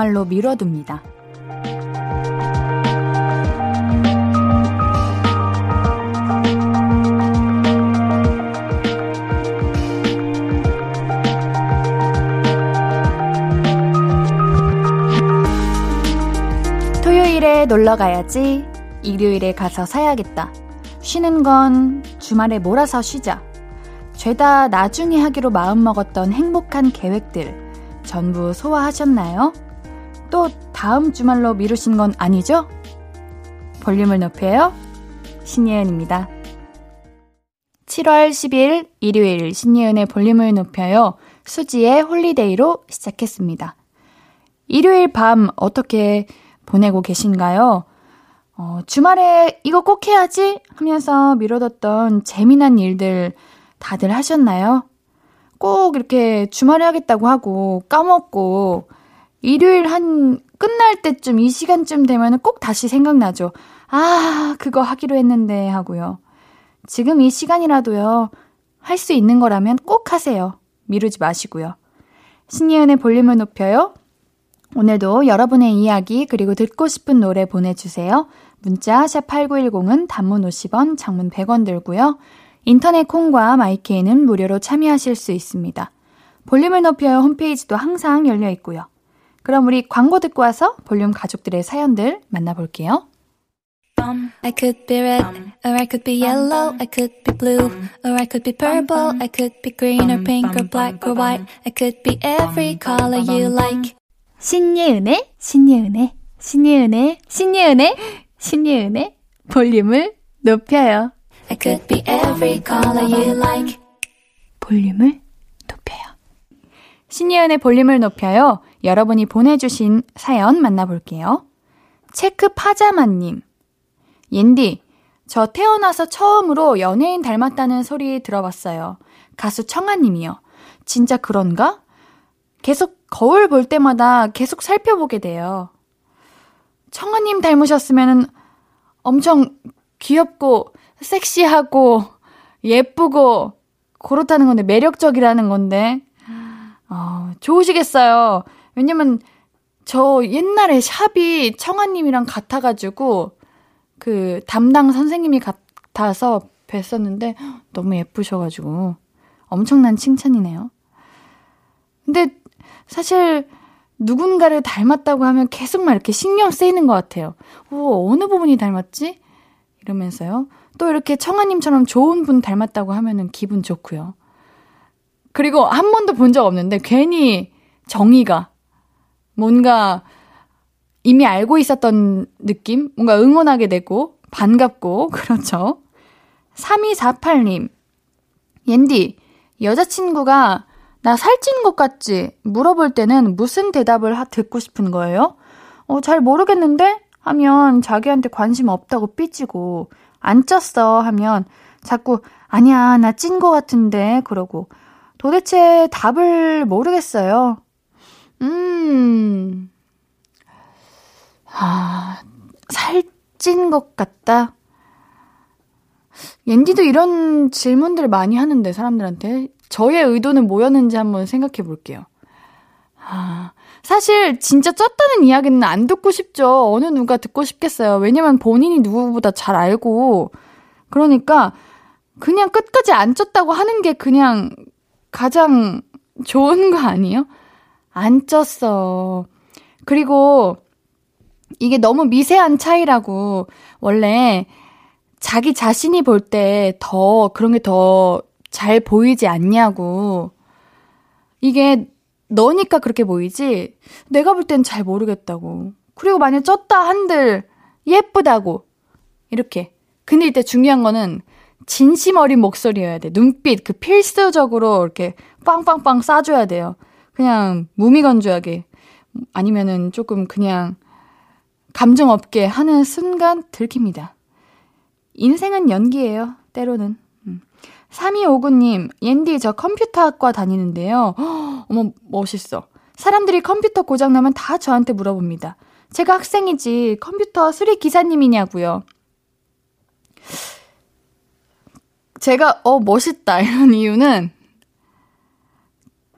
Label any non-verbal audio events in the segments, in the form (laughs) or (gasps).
주말로 미뤄둡니다. 토요일에 놀러 가야지. 일요일에 가서 사야겠다. 쉬는 건 주말에 몰아서 쉬자. 죄다 나중에 하기로 마음먹었던 행복한 계획들 전부 소화하셨나요? 또 다음 주말로 미루신 건 아니죠? 볼륨을 높여요. 신예은입니다. 7월 10일 일요일 신예은의 볼륨을 높여요. 수지의 Holiday로 시작했습니다. 일요일 밤 어떻게 보내고 계신가요? 어, 주말에 이거 꼭 해야지 하면서 미뤄뒀던 재미난 일들 다들 하셨나요? 꼭 이렇게 주말에 하겠다고 하고 까먹고 일요일 한 끝날 때쯤 이 시간쯤 되면 꼭 다시 생각나죠. 아, 그거 하기로 했는데 하고요. 지금 이 시간이라도요. 할 수 있는 거라면 꼭 하세요. 미루지 마시고요. 신예은의 볼륨을 높여요. 오늘도 여러분의 이야기 그리고 듣고 싶은 노래 보내주세요. 문자 샵 8910은 단문 50원, 장문 100원 들고요. 인터넷 콩과 마이케이는 무료로 참여하실 수 있습니다. 볼륨을 높여요 홈페이지도 항상 열려 있고요. 그럼 우리 광고 듣고 와서 볼륨 가족들의 사연들 만나볼게요. I could be red, or I could be yellow, I could be blue, or I could be purple, I could be green or pink or black or white, I could be every color you like. 신예은의, 신예은의, 신예은의, 신예은의, 신예은의 볼륨을 높여요. I could be every color you like. 볼륨을 높여요. 신예은의 볼륨을 높여요. 여러분이 보내주신 사연 만나볼게요. 체크 파자마님. 옌디, 저 태어나서 처음으로 연예인 닮았다는 소리 들어봤어요. 가수 청아님이요. 진짜 그런가? 계속 거울 볼 때마다 계속 살펴보게 돼요. 청아님 닮으셨으면 엄청 귀엽고 섹시하고 예쁘고 그렇다는 건데 매력적이라는 건데 어, 좋으시겠어요. 왜냐면 저 옛날에 샵이 청아님이랑 같아가지고 그 담당 선생님이 같아서 뵀었는데 너무 예쁘셔가지고 엄청난 칭찬이네요. 근데 사실 누군가를 닮았다고 하면 계속 막 이렇게 신경 쓰이는 것 같아요. 오, 어느 부분이 닮았지? 이러면서요. 또 이렇게 청아님처럼 좋은 분 닮았다고 하면은 기분 좋고요. 그리고 한 번도 본 적 없는데 괜히 정의가 뭔가 이미 알고 있었던 느낌? 뭔가 응원하게 되고 반갑고 (laughs) 그렇죠. 3248님. 옌디, 여자친구가 나 살찐 것 같지? 물어볼 때는 무슨 대답을 하, 듣고 싶은 거예요? 어, 잘 모르겠는데? 하면 자기한테 관심 없다고 삐지고, 안 쪘어 하면 자꾸, 아니야, 나 찐 것 같은데? 그러고, 도대체 답을 모르겠어요. 음, 아, 살찐 것 같다? 옌디도 이런 질문들 많이 하는데, 사람들한테. 저의 의도는 뭐였는지 한번 생각해 볼게요. 아, 사실 진짜 쪘다는 이야기는 안 듣고 싶죠. 어느 누가 듣고 싶겠어요. 왜냐면 본인이 누구보다 잘 알고 그러니까 그냥 끝까지 안 쪘다고 하는 게 그냥 가장 좋은 거 아니에요? 안 쪘어. 그리고 이게 너무 미세한 차이라고 원래 자기 자신이 볼 때 더 그런 게 더 잘 보이지 않냐고. 이게 너니까 그렇게 보이지, 내가 볼 땐 잘 모르겠다고. 그리고 만약 쪘다 한들 예쁘다고. 이렇게. 근데 이때 중요한 거는 진심 어린 목소리여야 돼. 눈빛, 그 필수적으로 이렇게 빵빵빵 싸줘야 돼요. 그냥 무미건조하게. 아니면은 조금 그냥 감정 없게 하는 순간 들킵니다. 인생은 연기예요. 때로는. 3259님, 옌디 저 컴퓨터학과 다니는데요. 허, (gasps) 어머, 멋있어. 사람들이 컴퓨터 고장나면 다 저한테 물어봅니다. 제가 학생이지 컴퓨터 수리 기사님이냐고요. 제가 어 멋있다 (laughs) 이런 이유는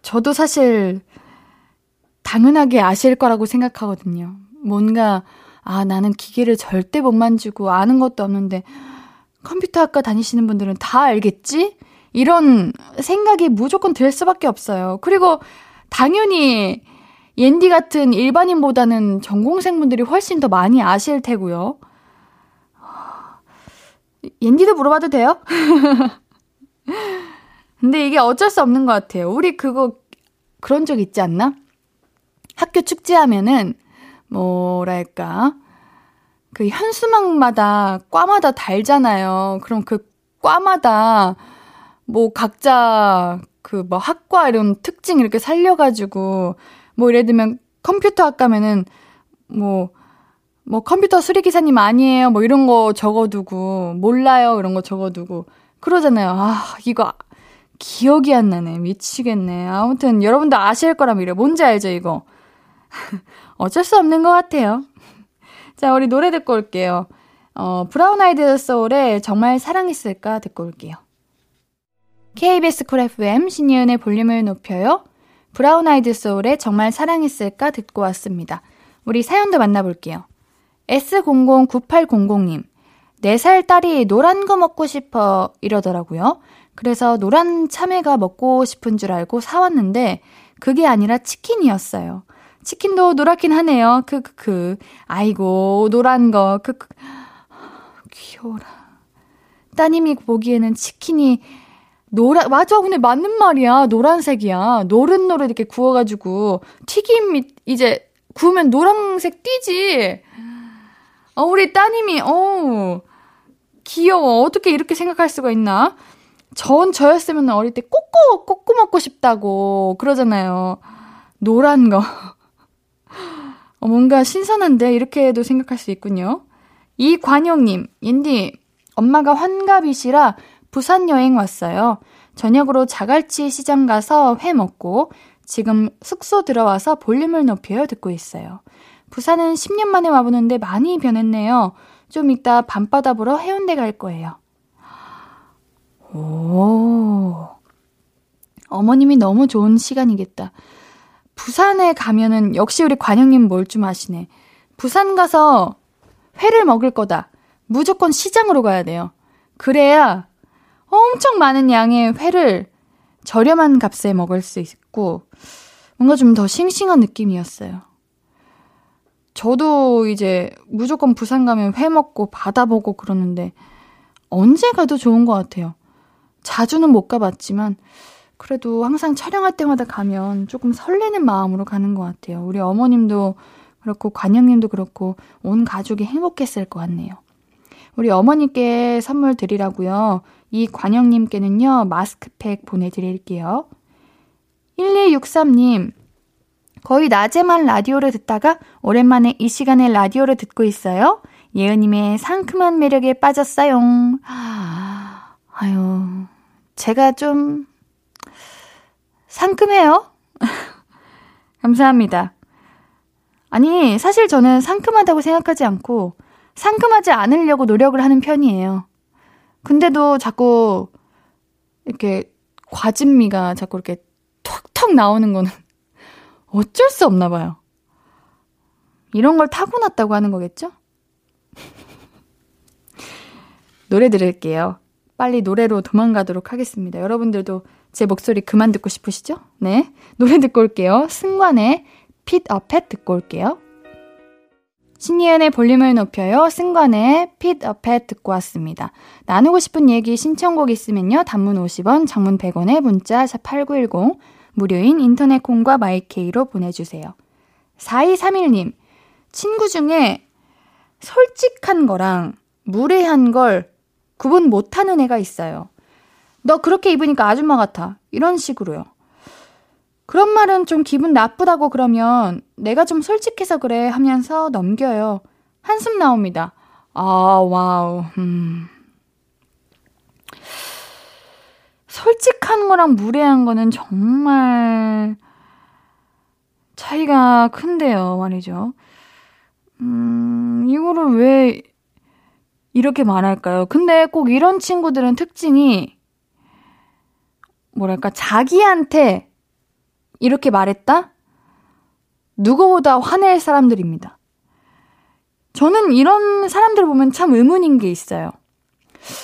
저도 사실 당연하게 아실 거라고 생각하거든요. 뭔가, 아, 나는 기계를 절대 못 만지고 아는 것도 없는데, 컴퓨터 학과 다니시는 분들은 다 알겠지? 이런 생각이 무조건 들 수밖에 없어요. 그리고 당연히 옌디 같은 일반인보다는 전공생분들이 훨씬 더 많이 아실 테고요. 옌디도 물어봐도 돼요? (laughs) 근데 이게 어쩔 수 없는 것 같아요. 우리 그거 그런 적 있지 않나? 학교 축제하면은 뭐랄까 그 현수막마다 과마다 달잖아요. 그럼 그 과마다 뭐 각자 그 뭐 학과 이런 특징 이렇게 살려가지고 뭐 예를 들면 컴퓨터 학과면은 뭐뭐 뭐 컴퓨터 수리기사님 아니에요 뭐 이런 거 적어두고 몰라요 이런 거 적어두고 그러잖아요. 아 이거 기억이 안 나네 미치겠네. 아무튼 여러분도 아실 거라면 이래 뭔지 알죠 이거. (laughs) 어쩔 수 없는 것 같아요. (laughs) 자 우리 노래 듣고 올게요. 어 브라운 아이드 소울의 정말 사랑했을까 듣고 올게요. KBS 쿨 FM 신예은의 볼륨을 높여요. 브라운 아이드 소울의 정말 사랑했을까 듣고 왔습니다. 우리 사연도 만나볼게요. S009800님. 4살 딸이 노란 거 먹고 싶어 이러더라고요. 그래서 노란 참외가 먹고 싶은 줄 알고 사왔는데 그게 아니라 치킨이었어요. 치킨도 노랗긴 하네요. 크크크. 아이고, 노란 거. 크크. 귀여워라. 따님이 보기에는 치킨이 노란, 맞아. 근데 맞는 말이야. 노란색이야. 노릇노릇 이렇게 구워가지고, 튀김, 이제, 구우면 노란색 띄지. 어, 우리 따님이, 어 귀여워. 어떻게 이렇게 생각할 수가 있나? 전 저였으면 어릴 때 꼬꼬, 꼬꼬 먹고 싶다고 그러잖아요. 노란 거. 어, 뭔가 신선한데? 이렇게도 생각할 수 있군요. 이관영님, 옌디, 엄마가 환갑이시라 부산 여행 왔어요. 저녁으로 자갈치 시장 가서 회 먹고 지금 숙소 들어와서 볼륨을 높여요 듣고 있어요. 부산은 10년 만에 와보는데 많이 변했네요. 좀 이따 밤바다 보러 해운대 갈 거예요. 오. 어머님이 너무 좋은 시간이겠다. 부산에 가면은 역시 우리 관영님 뭘 좀 아시네. 부산 가서 회를 먹을 거다. 무조건 시장으로 가야 돼요. 그래야 엄청 많은 양의 회를 저렴한 값에 먹을 수 있고, 뭔가 좀 더 싱싱한 느낌이었어요. 저도 이제 무조건 부산 가면 회 먹고 바다 보고 그러는데, 언제 가도 좋은 것 같아요. 자주는 못 가봤지만, 그래도 항상 촬영할 때마다 가면 조금 설레는 마음으로 가는 것 같아요. 우리 어머님도 그렇고, 관영님도 그렇고, 온 가족이 행복했을 것 같네요. 우리 어머니께 선물 드리라고요. 이 관영님께는요, 마스크팩 보내드릴게요. 1263님, 거의 낮에만 라디오를 듣다가 오랜만에 이 시간에 라디오를 듣고 있어요. 예은님의 상큼한 매력에 빠졌어요. 아유, 제가 좀 상큼해요. (laughs) 감사합니다. 아니, 사실 저는 상큼하다고 생각하지 않고 상큼하지 않으려고 노력을 하는 편이에요. 근데도 자꾸 이렇게 과즙미가 자꾸 이렇게 톡톡 나오는 거는 (laughs) 어쩔 수 없나 봐요. 이런 걸 타고났다고 하는 거겠죠? (laughs) 노래 들을게요. 빨리 노래로 도망가도록 하겠습니다. 여러분들도 제 목소리 그만 듣고 싶으시죠? 네. 노래 듣고 올게요. 승관의 핏 어팻 듣고 올게요. 신예은의 볼륨을 높여요. 승관의 핏 어팻 듣고 왔습니다. 나누고 싶은 얘기 신청곡 있으면요. 단문 50원, 장문 100원에 문자 샵8910 무료인 인터넷 콩과 마이케이로 보내주세요. 4231님, 친구 중에 솔직한 거랑 무례한 걸 구분 못하는 애가 있어요. 너 그렇게 입으니까 아줌마 같아. 이런 식으로요. 그런 말은 좀 기분 나쁘다고 그러면 내가 좀 솔직해서 그래 하면서 넘겨요. 한숨 나옵니다. 아, 와우. 음. 솔직한 거랑 무례한 거는 정말 차이가 큰데요, 말이죠. 음, 이거를 왜 이렇게 말할까요? 근데 꼭 이런 친구들은 특징이 뭐랄까, 자기한테 이렇게 말했다? 누구보다 화낼 사람들입니다. 저는 이런 사람들 보면 참 의문인 게 있어요.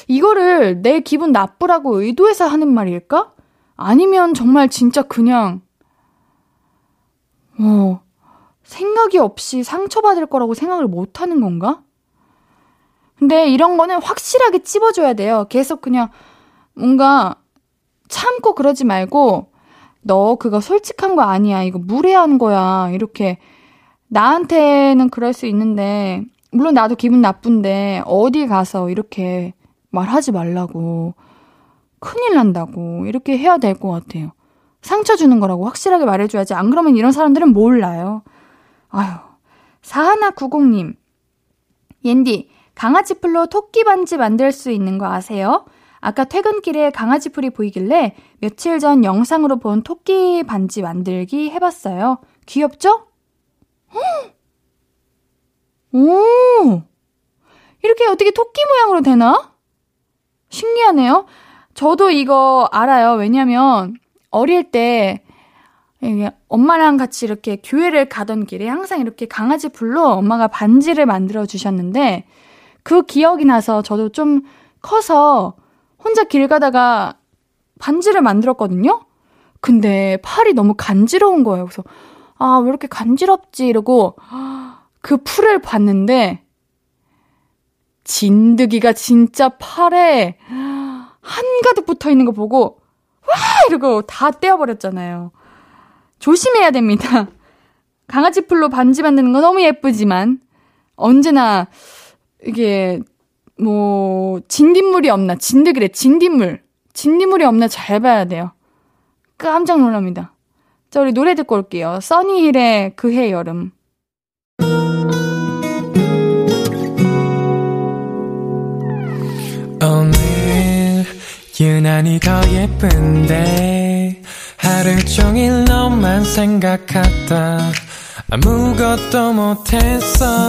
이거를 내 기분 나쁘라고 의도해서 하는 말일까? 아니면 정말 진짜 그냥, 어, 생각이 없이 상처받을 거라고 생각을 못 하는 건가? 근데 이런 거는 확실하게 찝어줘야 돼요. 계속 그냥 뭔가 참고 그러지 말고, 너 그거 솔직한 거 아니야. 이거 무례한 거야. 이렇게 나한테는 그럴 수 있는데, 물론 나도 기분 나쁜데, 어디 가서 이렇게 말하지 말라고. 큰일 난다고. 이렇게 해야 될 것 같아요. 상처 주는 거라고 확실하게 말해줘야지. 안 그러면 이런 사람들은 몰라요. 아유. 사하나90님. 옌디, 강아지 풀로 토끼 반지 만들 수 있는 거 아세요? 아까 퇴근길에 강아지 풀이 보이길래 며칠 전 영상으로 본 토끼 반지 만들기 해봤어요. 귀엽죠? (gasps) 오! 이렇게 어떻게 토끼 모양으로 되나? 신기하네요. 저도 이거 알아요. 왜냐면, 어릴 때, 엄마랑 같이 이렇게 교회를 가던 길에 항상 이렇게 강아지 풀로 엄마가 반지를 만들어 주셨는데, 그 기억이 나서 저도 좀 커서 혼자 길 가다가 반지를 만들었거든요? 근데 팔이 너무 간지러운 거예요. 그래서, 아, 왜 이렇게 간지럽지? 이러고 그 풀을 봤는데 진드기가 진짜 팔에 한가득 붙어 있는 거 보고 와! 이러고 다 떼어버렸잖아요. 조심해야 됩니다. 강아지 풀로 반지 만드는 거 너무 예쁘지만 언제나 이게 뭐 진딧물이 없나 진드기래 진딧물 진딧물이 없나 잘 봐야 돼요. 깜짝 놀랍니다. 자, 우리 노래 듣고 올게요. 써니힐의 그해 여름. 오늘 유난히 더 예쁜데 하루 종일 너만 생각하다 아무것도 못했어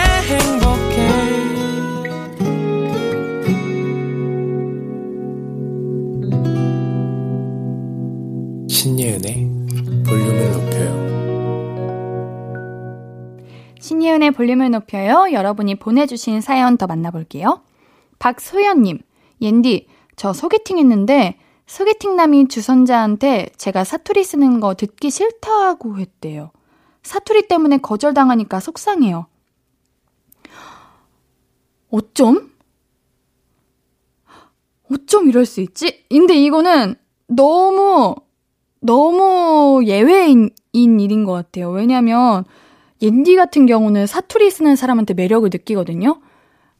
볼륨을 높여요. 여러분이 보내주신 사연 더 만나볼게요. 박소연님, 옌디, 저 소개팅 했는데, 소개팅남이 주선자한테 제가 사투리 쓰는 거 듣기 싫다고 했대요. 사투리 때문에 거절당하니까 속상해요. 어쩜? 어쩜 이럴 수 있지? 근데 이거는 너무, 너무 예외인 일인 것 같아요. 왜냐면, 옌디 같은 경우는 사투리 쓰는 사람한테 매력을 느끼거든요.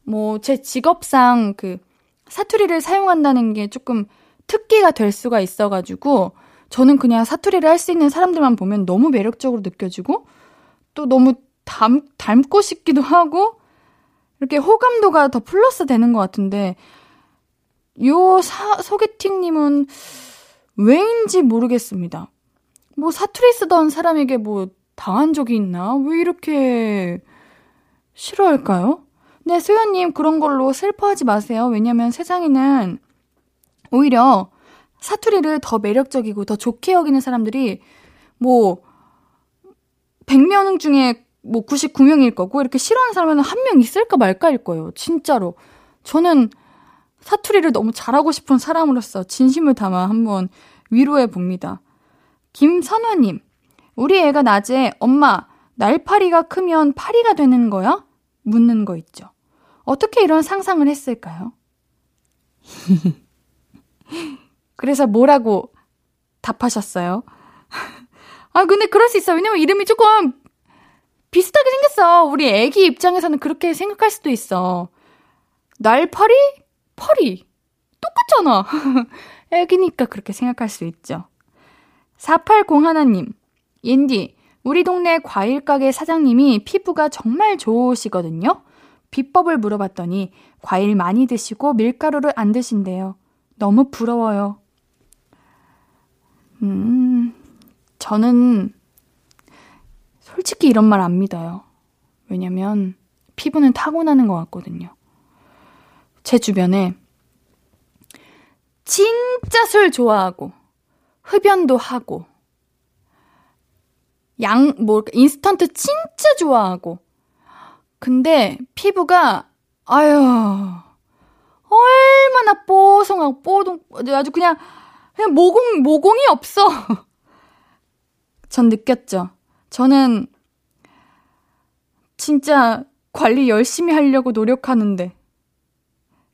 뭐, 제 직업상 그 사투리를 사용한다는 게 조금 특기가 될 수가 있어가지고, 저는 그냥 사투리를 할 수 있는 사람들만 보면 너무 매력적으로 느껴지고, 또 너무 닮, 닮고 싶기도 하고, 이렇게 호감도가 더 플러스 되는 것 같은데, 요 사, 소개팅님은 왜인지 모르겠습니다. 뭐 사투리 쓰던 사람에게 뭐 당한 적이 있나? 왜 이렇게 싫어할까요? 네, 소연님, 그런 걸로 슬퍼하지 마세요. 왜냐면 세상에는 오히려 사투리를 더 매력적이고 더 좋게 여기는 사람들이 뭐 100명 중에 뭐 99명일 거고 이렇게 싫어하는 사람은 한 명 있을까 말까일 거예요. 진짜로. 저는 사투리를 너무 잘하고 싶은 사람으로서 진심을 담아 한번 위로해 봅니다. 김선화님, 우리 애가 낮에 엄마, 날파리가 크면 파리가 되는 거야? 묻는 거 있죠. 어떻게 이런 상상을 했을까요? (laughs) 그래서 뭐라고 답하셨어요? (laughs) 아, 근데 그럴 수 있어. 왜냐면 이름이 조금 비슷하게 생겼어. 우리 애기 입장에서는 그렇게 생각할 수도 있어. 날파리? 파리. 똑같잖아. (laughs) 애기니까 그렇게 생각할 수 있죠. 4801님, 옌디, 우리 동네 과일 가게 사장님이 피부가 정말 좋으시거든요. 비법을 물어봤더니 과일 많이 드시고 밀가루를 안 드신대요. 너무 부러워요. 음, 저는 솔직히 이런 말 안 믿어요. 왜냐면 피부는 타고나는 것 같거든요. 제 주변에 진짜 술 좋아하고 흡연도 하고 양, 뭐, 인스턴트 진짜 좋아하고. 근데 피부가, 아유, 얼마나 뽀송하고 뽀동, 아주 그냥, 그냥 모공, 모공이 없어. (laughs) 전 느꼈죠. 저는 진짜 관리 열심히 하려고 노력하는데,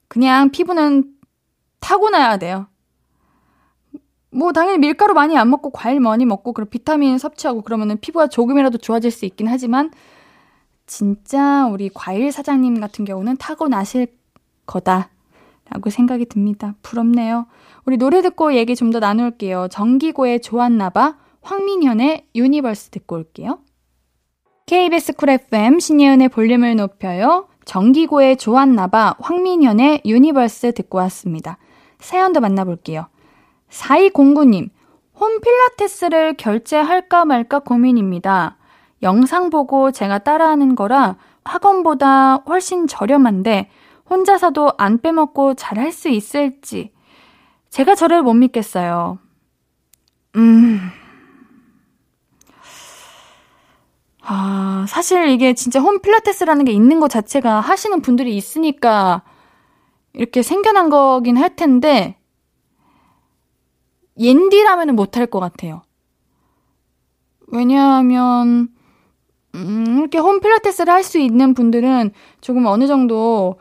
그냥 피부는 타고나야 돼요. 뭐 당연히 밀가루 많이 안 먹고 과일 많이 먹고 그런 비타민 섭취하고 그러면은 피부가 조금이라도 좋아질 수 있긴 하지만 진짜 우리 과일 사장님 같은 경우는 타고나실 거다라고 생각이 듭니다. 부럽네요. 우리 노래 듣고 얘기 좀 더 나눌게요. 정기고의 좋았나봐 황민현의 Universe 듣고 올게요. KBS 쿨 FM 신예은의 볼륨을 높여요. 정기고의 좋았나봐 황민현의 Universe 듣고 왔습니다. 사연도 만나볼게요. 4209님, 홈 필라테스를 결제할까 말까 고민입니다. 영상 보고 제가 따라하는 거라 학원보다 훨씬 저렴한데 혼자서도 안 빼먹고 잘 할 수 있을지 제가 저를 못 믿겠어요. 음. 아, 사실 이게 진짜 홈 필라테스라는 게 있는 것 자체가 하시는 분들이 있으니까 이렇게 생겨난 거긴 할 텐데 옌디라면은 못할 것 같아요. 왜냐하면, 음, 이렇게 홈 필라테스를 할 수 있는 분들은 조금 어느 정도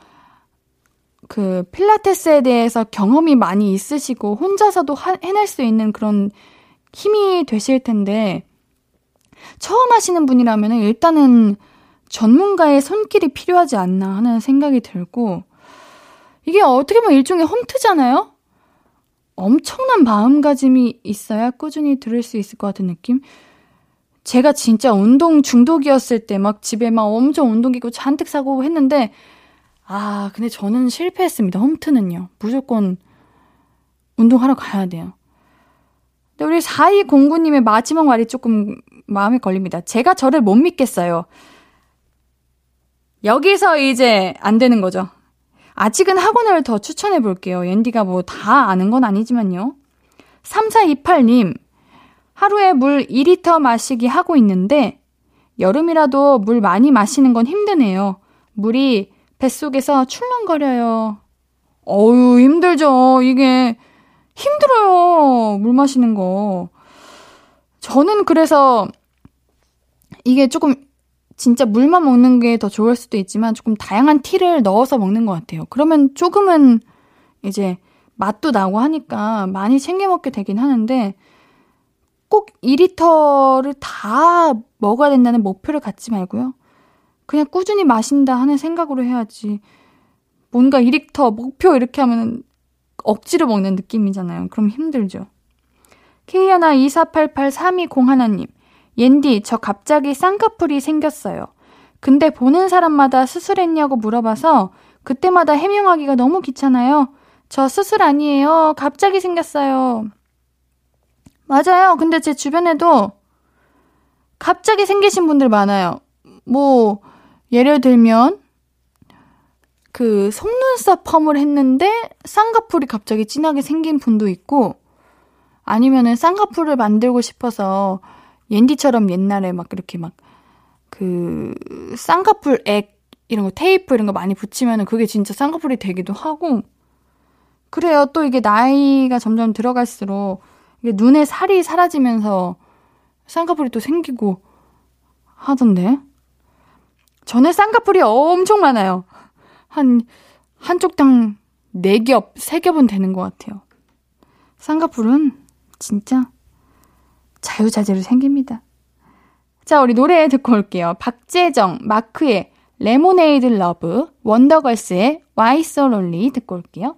그 필라테스에 대해서 경험이 많이 있으시고 혼자서도 하, 해낼 수 있는 그런 힘이 되실 텐데 처음 하시는 분이라면 일단은 전문가의 손길이 필요하지 않나 하는 생각이 들고 이게 어떻게 보면 일종의 홈트잖아요? 엄청난 마음가짐이 있어야 꾸준히 들을 수 있을 것 같은 느낌? 제가 진짜 운동 중독이었을 때 막 집에 막 엄청 운동기구 잔뜩 사고 했는데, 아, 근데 저는 실패했습니다. 홈트는요. 무조건 운동하러 가야 돼요. 근데 우리 4209님의 마지막 말이 조금 마음에 걸립니다. 제가 저를 못 믿겠어요. 여기서 이제 안 되는 거죠. 아직은 학원을 더 추천해 볼게요. 옌디가 뭐 다 아는 건 아니지만요. 3428님, 하루에 물 2리터 마시기 하고 있는데, 여름이라도 물 많이 마시는 건 힘드네요. 물이 뱃속에서 출렁거려요. 어유 힘들죠. 이게 힘들어요. 물 마시는 거. 저는 그래서 이게 조금 진짜 물만 먹는 게 더 좋을 수도 있지만 조금 다양한 티를 넣어서 먹는 것 같아요. 그러면 조금은 이제 맛도 나고 하니까 많이 챙겨 먹게 되긴 하는데 꼭 2리터를 다 먹어야 된다는 목표를 갖지 말고요. 그냥 꾸준히 마신다 하는 생각으로 해야지. 뭔가 2리터 목표 이렇게 하면 억지로 먹는 느낌이잖아요. 그럼 힘들죠. K124883201님. 옌디, 저 갑자기 쌍꺼풀이 생겼어요. 근데 보는 사람마다 수술했냐고 물어봐서 그때마다 해명하기가 너무 귀찮아요. 저 수술 아니에요. 갑자기 생겼어요. 맞아요. 근데 제 주변에도 갑자기 생기신 분들 많아요. 뭐, 예를 들면, 그, 속눈썹 펌을 했는데, 쌍꺼풀이 갑자기 진하게 생긴 분도 있고, 아니면은 쌍꺼풀을 만들고 싶어서, 옌디처럼 옛날에 막 이렇게 막 그 쌍꺼풀 액 이런 거 테이프 이런 거 많이 붙이면은 그게 진짜 쌍꺼풀이 되기도 하고 그래요. 또 이게 나이가 점점 들어갈수록 이게 눈에 살이 사라지면서 쌍꺼풀이 또 생기고 하던데. 전에 쌍꺼풀이 엄청 많아요. 한 한쪽당 4겹, 3겹은 되는 것 같아요. 쌍꺼풀은 진짜 자유자재로 생깁니다. 자, 우리 노래 듣고 올게요. 박재정, 마크의 레모네이드 러브, 원더걸스의 Why So Lonely 듣고 올게요.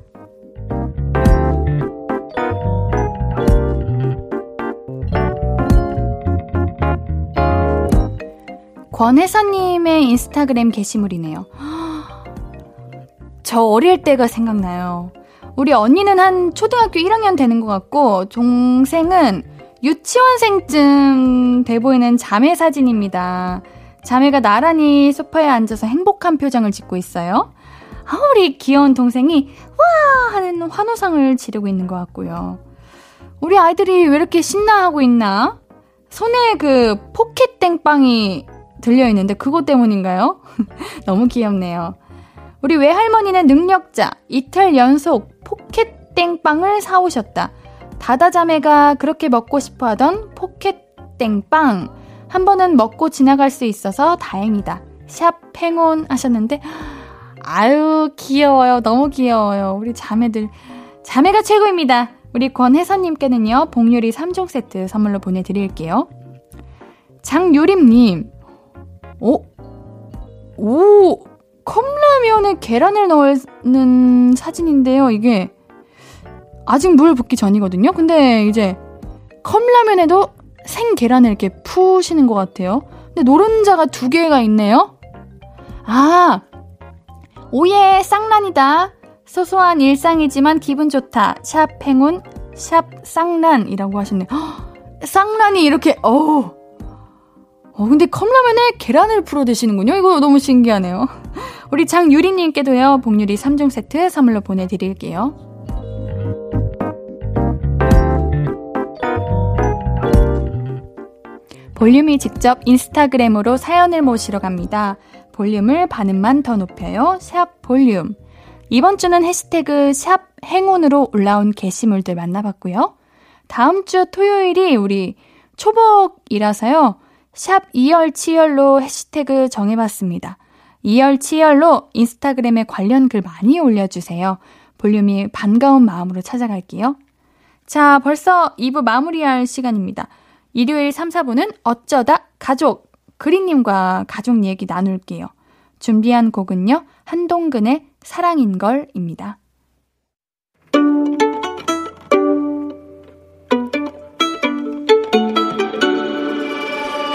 권혜선님의 인스타그램 게시물이네요. 저 어릴 때가 생각나요. 우리 언니는 한 초등학교 1학년 되는 것 같고, 동생은 유치원생쯤 돼 보이는 자매 사진입니다. 자매가 나란히 소파에 앉아서 행복한 표정을 짓고 있어요. 아, 우리 귀여운 동생이 와 하는 환호상을 지르고 있는 것 같고요. 우리 아이들이 왜 이렇게 신나하고 있나? 손에 그 포켓 땡빵이 들려 있는데 그것 때문인가요? (laughs) 너무 귀엽네요. 우리 외할머니는 능력자 이틀 연속 포켓 땡빵을 사오셨다. 다다자매가 그렇게 먹고 싶어 하던 포켓 땡빵. 한 번은 먹고 지나갈 수 있어서 다행이다. 샵 팽온 하셨는데, 아유, 귀여워요. 너무 귀여워요. 우리 자매들. 자매가 최고입니다. 우리 권혜선님께는요, 복요리 3종 세트 선물로 보내드릴게요. 장유림님, 오, 오, 컵라면에 계란을 넣는 사진인데요. 이게 아직 물 붓기 전이거든요. 근데 이제 컵라면에도 생 계란을 이렇게 푸시는 것 같아요. 근데 노른자가 두 개가 있네요. 아, 오예, 쌍란이다. 소소한 일상이지만 기분 좋다. 샵 행운, 샵 쌍란이라고 하셨네요. 쌍란이 이렇게, 어우. 어, 근데 컵라면에 계란을 풀어 드시는군요. 이거 너무 신기하네요. 우리 장유리님께도요, 복유리 3종 세트 선물로 보내드릴게요. 볼륨이 직접 인스타그램으로 사연을 모시러 갑니다. 볼륨을 반음만 더 높여요. 샵 볼륨. 이번 주는 해시태그 샵 행운으로 올라온 게시물들 만나봤고요. 다음 주 토요일이 우리 초복이라서요. 샵 이열치열로 해시태그 정해봤습니다. 이열치열로 인스타그램에 관련 글 많이 올려주세요. 볼륨이 반가운 마음으로 찾아갈게요. 자, 벌써 2부 마무리할 시간입니다. 일요일 3, 4부는 어쩌다 가족, 그린님과 가족 얘기 나눌게요. 준비한 곡은요, 한동근의 사랑인걸입니다.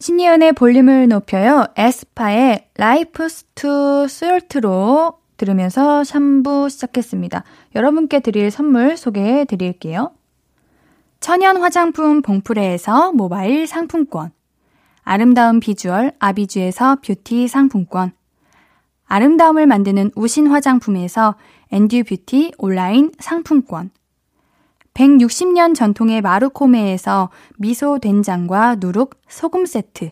신예은의 볼륨을 높여요 에스파의 Life's Too Short로 들으면서 3부 시작했습니다. 여러분께 드릴 선물 소개해 드릴게요. 천연 화장품 봉프레에서 모바일 상품권 아름다운 비주얼 아비주에서 뷰티 상품권 아름다움을 만드는 우신 화장품에서 엔듀 뷰티 온라인 상품권 160년 전통의 마루코메에서 미소 된장과 누룩 소금 세트.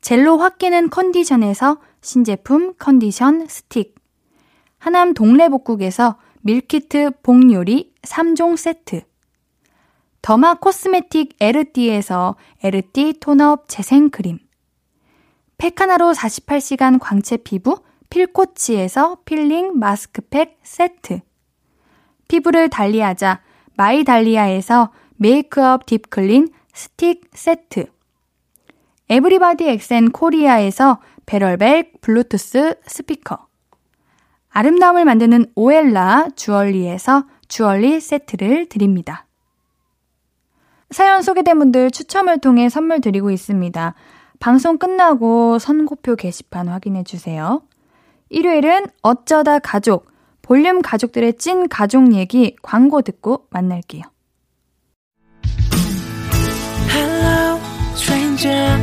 젤로 확 깨는 컨디션에서 신제품 컨디션 스틱. 하남 동래복국에서 밀키트 복요리 3종 세트. derma cosmetic 에르띠에서 에르띠 tone up 재생크림. 팩 하나로 48시간 광채 피부 필코치에서 필링 마스크팩 세트. 피부를 달리하자 마이달리아에서 메이크업 deep clean 스틱 세트. everybody 엑센 코리아에서 베럴백 블루투스 스피커. 아름다움을 만드는 오엘라 주얼리에서 주얼리 세트를 드립니다. 사연 소개된 분들 추첨을 통해 선물 드리고 있습니다. 방송 끝나고 선고표 게시판 확인해 주세요. 일요일은 어쩌다 가족, 볼륨 가족들의 찐 가족 얘기 광고 듣고 만날게요. Hello, stranger.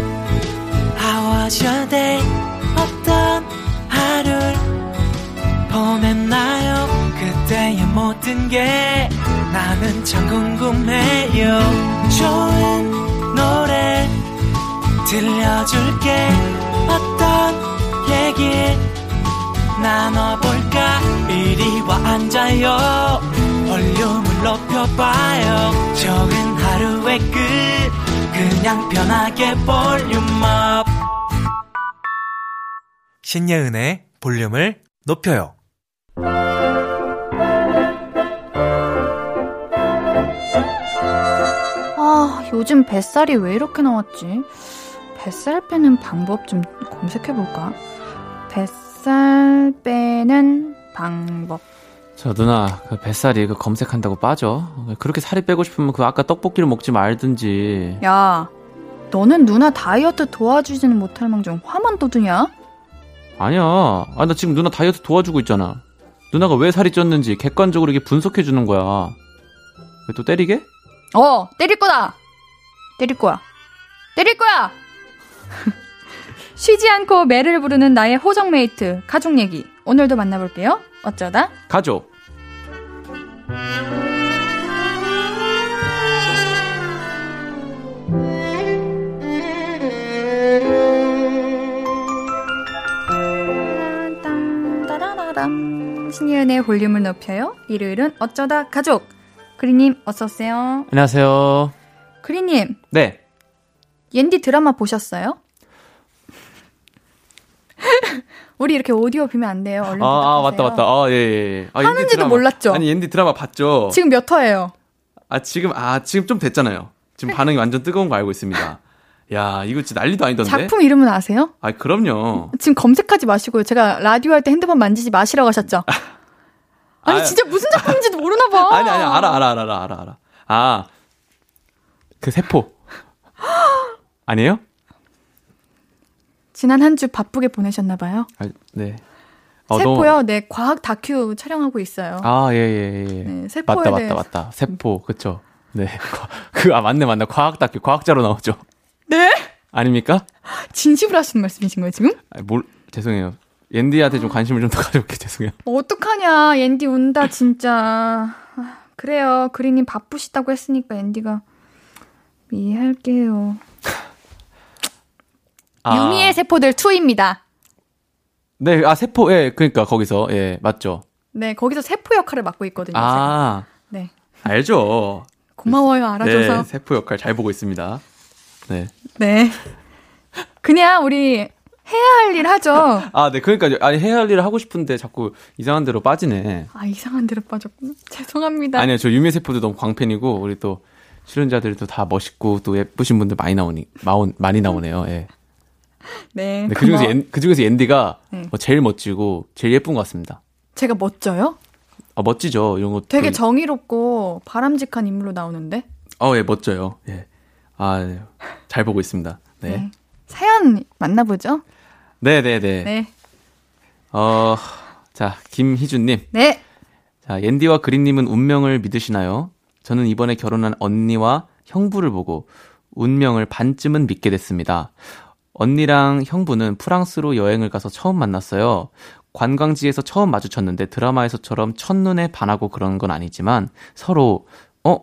How was your day? 어떤 하루를 보냈나요? 그때의 모든 게 나는 참 궁금해요 좋은 노래 들려줄게 어떤 얘기 나눠볼까 이리 와 앉아요. 볼륨을 높여봐요. 적은 하루의 끝. 그냥 편하게 볼륨업. 신예은의 볼륨을 높여요. 아, 요즘 뱃살이 왜 이렇게 나왔지? 뱃살 빼는 방법 좀 검색해볼까? 뱃살 빼는 방법. 저 누나 그 뱃살이 그 검색한다고 빠져 그렇게 살이 빼고 싶으면 그 아까 떡볶이를 먹지 말든지 야, 너는 누나 다이어트 도와주지는 못할 망정 화만 돋으냐? 아니야 아 나 지금 누나 다이어트 도와주고 있잖아 누나가 왜 살이 쪘는지 객관적으로 이게 분석해 주는 거야 왜 또 때리게? 어, 때릴 거다! 때릴 거야. 때릴 거야! (laughs) 쉬지 않고 매를 부르는 나의 호정메이트, 가족 얘기. 오늘도 만나볼게요. 어쩌다? 가족. 신예은의 볼륨을 높여요. 일요일은 어쩌다 가족. 그리님, 어서 오세요. 안녕하세요 그리님, 네 옌디 드라마 보셨어요? 우리 이렇게 오디오 비면 안 돼요. 얼른 아, 아. 맞다 맞다 아 예 예, 아, 옌디 하는지도 드라마. 몰랐죠? 아니 옌디 드라마 봤죠 지금 몇 화예요? 아 지금 아 지금 좀 됐잖아요 지금 반응이 완전 뜨거운 거 알고 있습니다 야 이거 진짜 난리도 아니던데 작품 이름은 아세요? 아 그럼요 지금 검색하지 마시고요. 제가 라디오 할 때 핸드폰 만지지 마시라고 하셨죠? 아니 아, 진짜 무슨 작품인지도 모르나 봐. 아니 아니 알아 알아 알아 알아 알아. 아. 그 세포. (gasps) 아니에요? 지난 한 주 바쁘게 보내셨나 봐요. 아, 네. 어, 세포요. 네, 과학 다큐 촬영하고 있어요. 아, 예, 예, 예. 네, 세포에 맞다, 대해서. 맞다, 맞다. 세포, 그쵸. 네. (laughs) 그, 아, 맞네, 맞네. 과학 다큐, 과학자로 나오죠. 네? 아닙니까? 진심으로 하시는 말씀이신 거예요, 지금? 아, 뭘, 죄송해요. 옌디한테 좀 관심을 좀 더 가져볼게, (laughs) 죄송해요. 어떡하냐. 앤디 운다, 진짜. 아, 그래요. 그리님 바쁘시다고 했으니까 앤디가 이해할게요. 아, 유미의 세포들 2입니다. 네, 아, 세포, 예, 그니까, 거기서, 예, 맞죠. 네, 거기서 세포 역할을 맡고 있거든요. 제가. 아, 네. 알죠. 고마워요, 알아줘서. 네, 세포 역할 잘 보고 있습니다. 네. 네. 그냥 우리 해야 할 일 하죠. (laughs) 아, 네, 그러니까요. 아니, 해야 할 일을 하고 싶은데 자꾸 이상한 데로 빠지네. 아, 이상한 데로 빠졌구나. 죄송합니다. 아니요, 저 유미세포도 너무 광팬이고, 우리 또 출연자들도 다 멋있고, 또 예쁘신 분들 많이 나오니, 마온, 많이 나오네요, 예. (laughs) 네. 네, 그 중에서, 고마워. 엔, 그 중에서 앤디가 네. 뭐 제일 멋지고, 제일 예쁜 것 같습니다. 제가 멋져요? 아, 멋지죠, 이런 거. 되게 정의롭고 바람직한 인물로 나오는데. 어, 예, 멋져요. 예. 아, 네. 잘 보고 있습니다. 네. 네. 사연 만나보죠. 네, 네, 네. 네. 어, 자, 김희준님. 네. 자, 옌디와 그린님은 운명을 믿으시나요? 저는 이번에 결혼한 언니와 형부를 보고 운명을 반쯤은 믿게 됐습니다. 언니랑 형부는 프랑스로 여행을 가서 처음 만났어요. 관광지에서 처음 마주쳤는데 드라마에서처럼 첫눈에 반하고 그런 건 아니지만 서로, 어?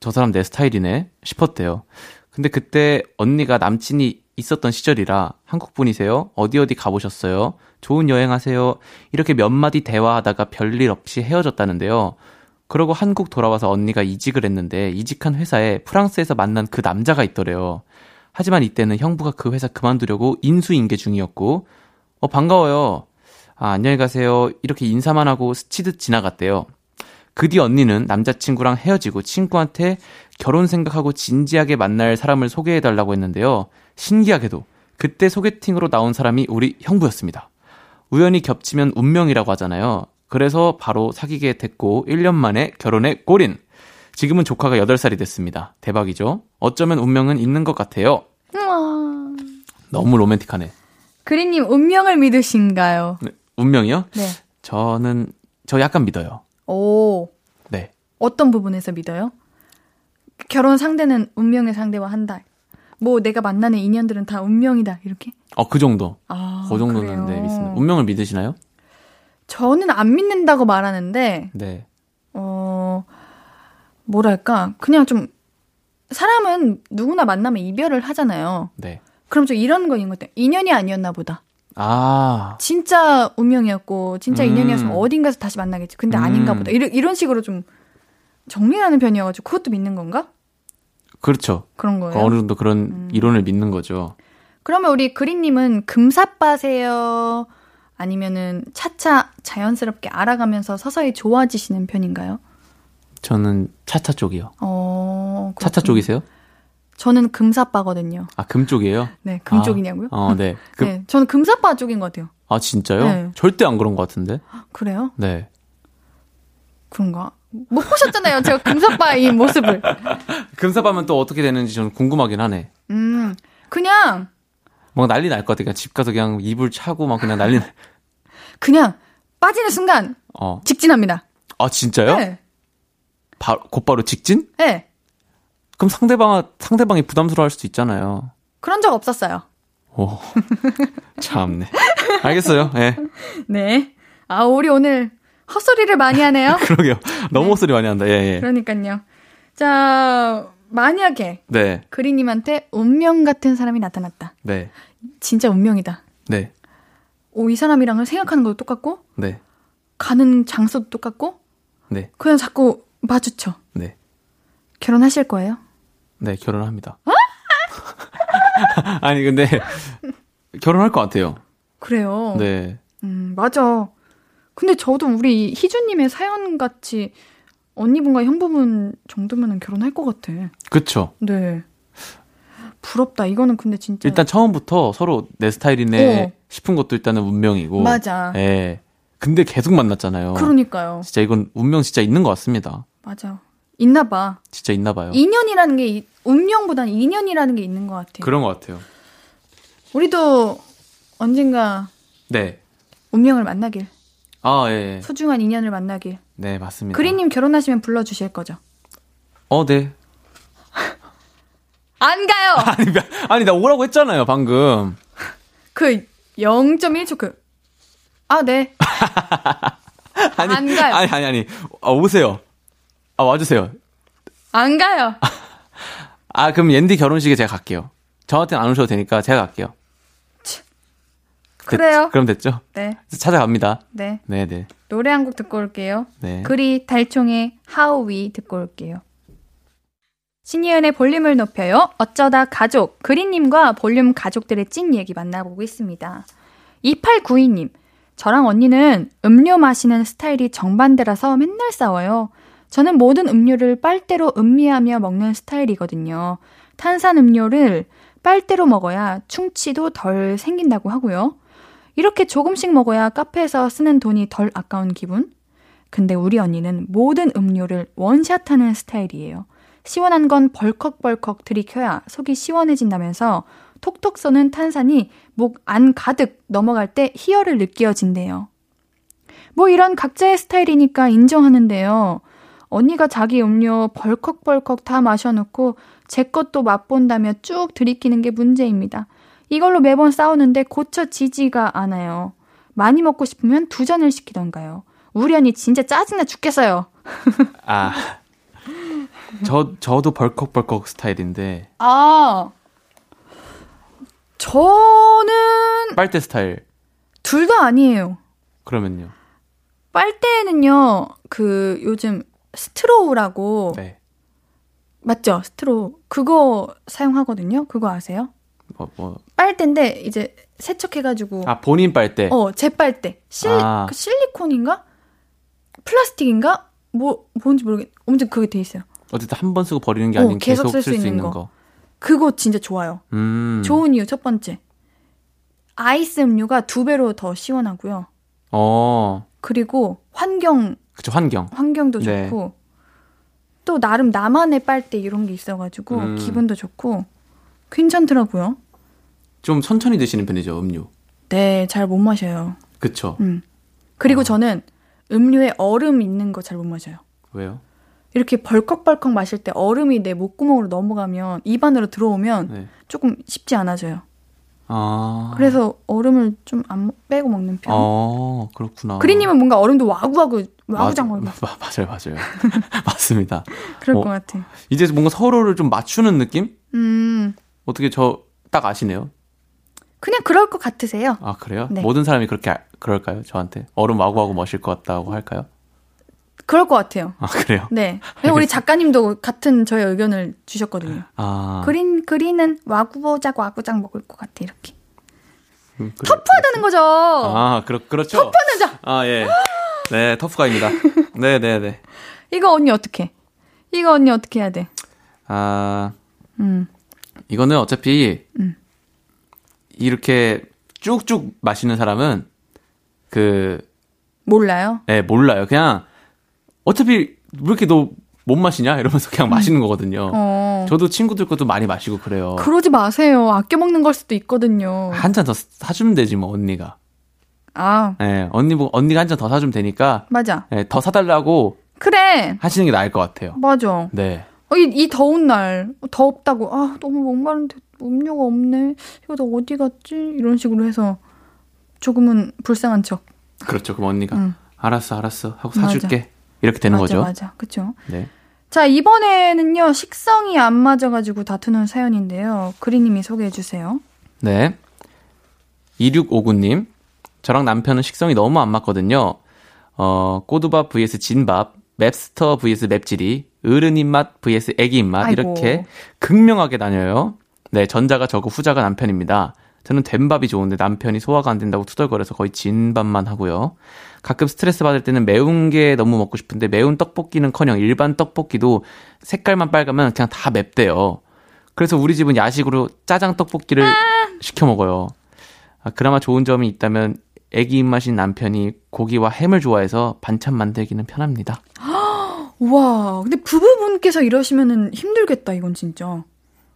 저 사람 내 스타일이네? 싶었대요. 근데 그때 언니가 남친이 있었던 시절이라 한국 분이세요? 어디 어디 가보셨어요? 좋은 여행하세요. 이렇게 몇 마디 대화하다가 별일 없이 헤어졌다는데요. 그러고 한국 돌아와서 언니가 이직을 했는데 이직한 회사에 프랑스에서 만난 그 남자가 있더래요. 하지만 이때는 형부가 그 회사 그만두려고 인수인계 중이었고, 어, 반가워요. 아, 안녕히 가세요. 이렇게 인사만 하고 스치듯 지나갔대요. 그 뒤 언니는 남자친구랑 헤어지고 친구한테 결혼 생각하고 진지하게 만날 사람을 소개해달라고 했는데요. 신기하게도 그때 소개팅으로 나온 사람이 우리 형부였습니다. 우연히 겹치면 운명이라고 하잖아요. 그래서 바로 사귀게 됐고 1년 만에 결혼에 골인. 지금은 조카가 8살이 됐습니다. 대박이죠? 어쩌면 운명은 있는 것 같아요. 우와. 너무 로맨틱하네. 그린님 운명을 믿으신가요? 네, 운명이요? 네. 저는 저 약간 믿어요. 오. 네. 어떤 부분에서 믿어요? 결혼 상대는 운명의 상대와 한다. 뭐 내가 만나는 인연들은 다 운명이다. 이렇게? 어, 그 정도. 아. 그 정도는. 네, 믿습니다. 운명을 믿으시나요? 저는 안 믿는다고 말하는데 네. 어, 뭐랄까, 그냥 좀, 사람은 누구나 만나면 이별을 하잖아요. 네. 그럼 좀 이런 거 있는 것 같아요. 인연이 아니었나 보다. 아, 진짜 운명이었고, 진짜 음. 인연이었으면 어딘가서 다시 만나겠지. 근데 음. 아닌가 보다. 이런, 이런 식으로 좀 정리하는 편이어가지고, 그것도 믿는 건가? 그렇죠. 그런 거예요. 어느 정도 그런 음. 이론을 믿는 거죠. 그러면 우리 그린님은 금사빠세요? 아니면은 차차 자연스럽게 알아가면서 서서히 좋아지시는 편인가요? 저는 차차 쪽이요. 어, 차차. 쪽이세요? 저는 금사빠거든요. 아, 금 쪽이에요? 네, 금 쪽이냐고요? 어, 네. (laughs) 금, 네, 저는 금사빠 쪽인 것 같아요. 아, 진짜요? 네. 절대 안 그런 것 같은데? (gasps) 그래요? 네. 그런가? 못 보셨잖아요. 제가 금사빠의 모습을. (laughs) 금사빠면 또 어떻게 되는지 저는 궁금하긴 하네. 음, 그냥, 뭔가 난리 날 것 같아. 그냥 집 가서 그냥 이불 차고 막 그냥 난리, 날- (laughs) 그냥 빠지는 순간 어. 직진합니다. 아, 진짜요? 네. 바, 곧바로 직진? 네. 그럼 상대방, 상대방이 부담스러워 할 수도 있잖아요. 그런 적 없었어요. 오. (laughs) 참네. 알겠어요. 예. (laughs) 네. 아, 우리 오늘 헛소리를 많이 하네요. (laughs) 그러게요. 너무 헛소리 많이 한다. 예, 예. 그러니까요. 자, 만약에 네. 그리님한테 운명 같은 사람이 나타났다. 네. 진짜 운명이다. 네. 오, 이 사람이랑은 생각하는 것도 똑같고, 네. 가는 장소도 똑같고, 네. 그냥 자꾸 마주쳐. 네. 결혼하실 거예요? 네, 결혼합니다. (laughs) 아니, 근데, 결혼할 것 같아요. 그래요. 네. 음, 맞아. 근데 저도 우리 희주님의 사연 같이 언니분과 형부분 정도면은 결혼할 것 같아. 그쵸. 네. 부럽다. 이거는 근데 진짜. 일단 처음부터 서로 내 스타일이네 어. 싶은 것도 일단은 운명이고. 맞아. 예. 근데 계속 만났잖아요. 그러니까요. 진짜 이건 운명 진짜 있는 것 같습니다. 맞아. 있나 봐. 진짜 있나 봐요. 인연이라는 게 이- 운명보다는 인연이라는 게 있는 것 같아요. 그런 것 같아요. 우리도 언젠가 네. 운명을 만나길, 아, 예. 예. 소중한 인연을 만나길. 네, 맞습니다. 그린님 결혼하시면 불러주실 거죠? 어, 네. (laughs) 안 가요. (laughs) 아니, 나- 아니, 나 오라고 했잖아요, 방금. (laughs) 그 0.1초 그. 아 네. 아니, 안 가요. 아니, 아니, 아니. 아, 오세요. 아, 와주세요. 안 가요. 아, 그럼 옌디 결혼식에 제가 갈게요. 저한테는 안 오셔도 되니까 제가 갈게요. 됐- 그래요. 그럼 됐죠? 네, 찾아갑니다. 네. 네 네. 노래 한 곡 듣고 올게요. 네. 그리 달총의 How We 듣고 올게요. 신이은의 볼륨을 높여요. 어쩌다 가족, 그린님과 볼륨 가족들의 찐 얘기 만나보고 있습니다. 2892님, 저랑 언니는 음료 마시는 스타일이 정반대라서 맨날 싸워요. 저는 모든 음료를 빨대로 음미하며 먹는 스타일이거든요. 탄산 음료를 빨대로 먹어야 충치도 덜 생긴다고 하고요. 이렇게 조금씩 먹어야 카페에서 쓰는 돈이 덜 아까운 기분? 근데 우리 언니는 모든 음료를 원샷 하는 스타일이에요. 시원한 건 벌컥벌컥 들이켜야 속이 시원해진다면서 톡톡 쏘는 탄산이 목 안 가득 넘어갈 때 희열을 느껴진대요. 뭐 이런 각자의 스타일이니까 인정하는데요. 언니가 자기 음료 벌컥벌컥 다 마셔놓고 제 것도 맛본다며 쭉 들이키는 게 문제입니다. 이걸로 매번 싸우는데 고쳐지지가 않아요. 많이 먹고 싶으면 두 잔을 시키던가요. 우리 언니 진짜 짜증나 죽겠어요. 아. 저, 저도 벌컥벌컥 스타일인데, 아, 저는 빨대 스타일. 둘 다 아니에요. 그러면요. 빨대는요, 그 요즘 스트로우라고 네. 맞죠? 스트로우 그거 사용하거든요. 그거 아세요? 뭐, 뭐. 빨대인데 이제 세척해가지고 아, 본인 빨대. 어 제 빨대 실 아. 그 실리콘인가 플라스틱인가 뭐 뭔지 모르겠. 아무튼 그게 돼 있어요. 어쨌든 한 번 쓰고 버리는 게 어, 아닌 계속 계속 쓸 쓸 수 있는 거. 거. 그거 진짜 좋아요. 음. 좋은 이유 첫 번째. 아이스 음료가 두 배로 더 시원하고요. 어. 그리고 환경 그쵸, 환경. 환경도 네. 좋고 또 나름 나만의 빨대 이런 게 있어가지고 음. 기분도 좋고 괜찮더라고요. 좀 천천히 드시는 편이죠, 음료. 네, 잘 못 마셔요. 그쵸. 음. 어. 그리고 저는 음료에 얼음 있는 거 잘 못 마셔요. 왜요? 이렇게 벌컥벌컥 마실 때 얼음이 내 목구멍으로 넘어가면 입안으로 들어오면 네. 조금 쉽지 않아져요. 아. 그래서 얼음을 좀 안 빼고 먹는 편. 어, 그렇구나. 그리님은 뭔가 얼음도 와구와구 와구장 (laughs) 마, 맞아요, 맞아요. (laughs) 맞습니다. 그럴 어. 것 같아. 이제 뭔가 서로를 좀 맞추는 느낌? 음, 어떻게 저 딱 아시네요? 그냥 그럴 것 같으세요. 아, 그래요? 네. 모든 사람이 그렇게, 아- 그럴까요? 저한테? 얼음 와구와구 마실 것 같다고 할까요? 그럴 것 같아요. 아, 그래요? 네. 우리 작가님도 같은 저의 의견을 주셨거든요. 아. 그린 그린은 와구보작 와구장 먹을 것 같아 이렇게. 음, 그래. 터프하다는 거죠. 아, 그렇, 그렇죠. 터프하는 자. 아, 예. 네, 터프가입니다. (laughs) 네, 네, 네. 이거 언니 어떻게? 이거 언니 어떻게 해야 돼? 아, 음. 이거는 어차피 음. 이렇게 쭉쭉 마시는 사람은 그, 몰라요. 예, 몰라요. 그냥 어차피 왜 이렇게 너 못 마시냐? 이러면서 그냥 마시는 거거든요. 음. 어. 저도 친구들 것도 많이 마시고 그래요. 그러지 마세요. 아껴 먹는 걸 수도 있거든요. 한 잔 더 사주면 되지 뭐 언니가. 아, 예, 언니 뭐 언니가 한 잔 더 사주면 되니까 맞아. 예, 더 사달라고 그래. 하시는 게 나을 것 같아요. 맞아. 네. 어, 이, 이 더운 날 더웠다고 아 너무 목마른데 음료가 없네. 이거 다 어디 갔지? 이런 식으로 해서 조금은 불쌍한 척. 그렇죠. 그럼 언니가 응. 알았어, 알았어 하고 맞아. 사줄게. 이렇게 되는 맞아, 거죠. 맞아. 그쵸. 네. 자, 이번에는요, 식성이 안 맞아가지고 다투는 사연인데요. 그리님이 소개해 주세요. 네. 2659님. 저랑 남편은 식성이 너무 안 맞거든요. 어, 꼬두밥 vs 진밥, 맵스터 vs 맵찔이, 어른 입맛 vs 애기 입맛, 아이고. 이렇게 극명하게 나뉘어요. 네, 전자가 저고 후자가 남편입니다. 저는 된 밥이 좋은데 남편이 소화가 안 된다고 투덜거려서 거의 진 밥만 하고요. 가끔 스트레스 받을 때는 매운 게 너무 먹고 싶은데 매운 떡볶이는 커녕 일반 떡볶이도 색깔만 빨가면 그냥 다 맵대요. 그래서 우리 집은 야식으로 짜장 떡볶이를 시켜 먹어요. 아, 그나마 좋은 점이 있다면 애기 입맛인 남편이 고기와 햄을 좋아해서 반찬 만들기는 편합니다. (gasps) 우와, 근데 부부분께서 이러시면은 힘들겠다, 이건 진짜.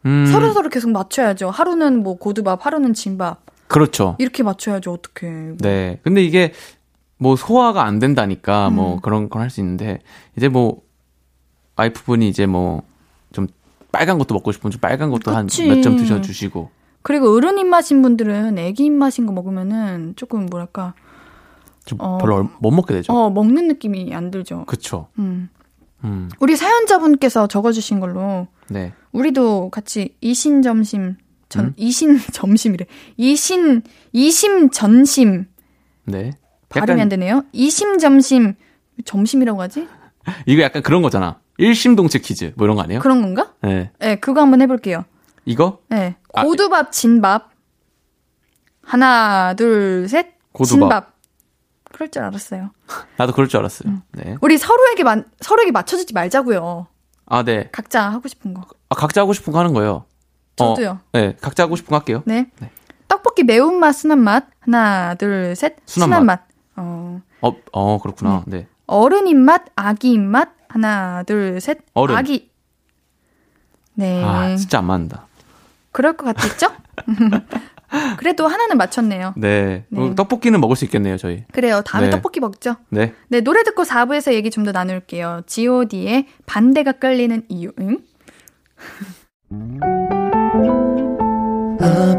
음, 서로 서로 계속 맞춰야죠. 하루는 뭐 고두밥, 하루는 진밥. 그렇죠. 이렇게 맞춰야죠, 어떡해. 네. 근데 이게 뭐 소화가 안 된다니까 뭐 음. 그런 건 할 수 있는데 이제 뭐 와이프분이 이제 뭐 좀 빨간 것도 먹고 싶으면 좀 빨간 것도 한. 몇 점 드셔주시고 그리고 어른 입맛인 분들은 애기 입맛인 거 먹으면은 조금 뭐랄까, 좀 어. 별로 얼- 못 먹게 되죠. 어, 먹는 느낌이 안 들죠. 그쵸. 음. 음, 우리 사연자분께서 적어주신 걸로 네. 우리도 같이 이신 점심 전 음? 이신 점심이래 이신 이심 전심 네. 발음이 안 되네요 이심 점심 점심이라고 하지 (laughs) 이거 약간 그런 거잖아. 일심동체 퀴즈 뭐 이런 거 아니에요? 그런 건가? 네. 네 그거 한번 해볼게요. 이거 네 아, 고두밥 진밥 하나 둘셋 고두밥. 진밥 그럴 줄 알았어요. 나도 그럴 줄 알았어요. 음. 네. 우리 서로에게 만, 서로에게 맞춰주지 말자고요. 아, 네. 각자 하고 싶은 거. 아, 각자 하고 싶은 거 하는 거예요. 저도요. 어, 네. 각자 하고 싶은 거 할게요. 네. 네. 떡볶이 매운맛, 순한 맛. 하나, 둘, 셋. 순한 순한맛. 어, 어, 어, 그렇구나. 네. 어른 입맛, 아기 입맛. 하나, 둘, 셋. 어른. 아기. 네. 아, 진짜 안 맞는다. 그럴 것 같겠죠? (laughs) 그래도 하나는 맞췄네요. 네. 네. 어, 떡볶이는 먹을 수 있겠네요, 저희. 그래요. 다음에 네. 떡볶이 먹죠. 네. 네, 노래 듣고 4부에서 얘기 좀 더 나눌게요. god의 반대가 끌리는 이유. 응?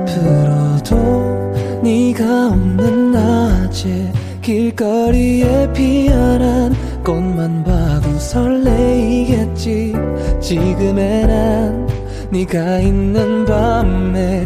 앞으로도 네가 없는 낮에 길거리에 피어난 꽃만 봐도 설레이겠지 지금의 난 네가 있는 밤에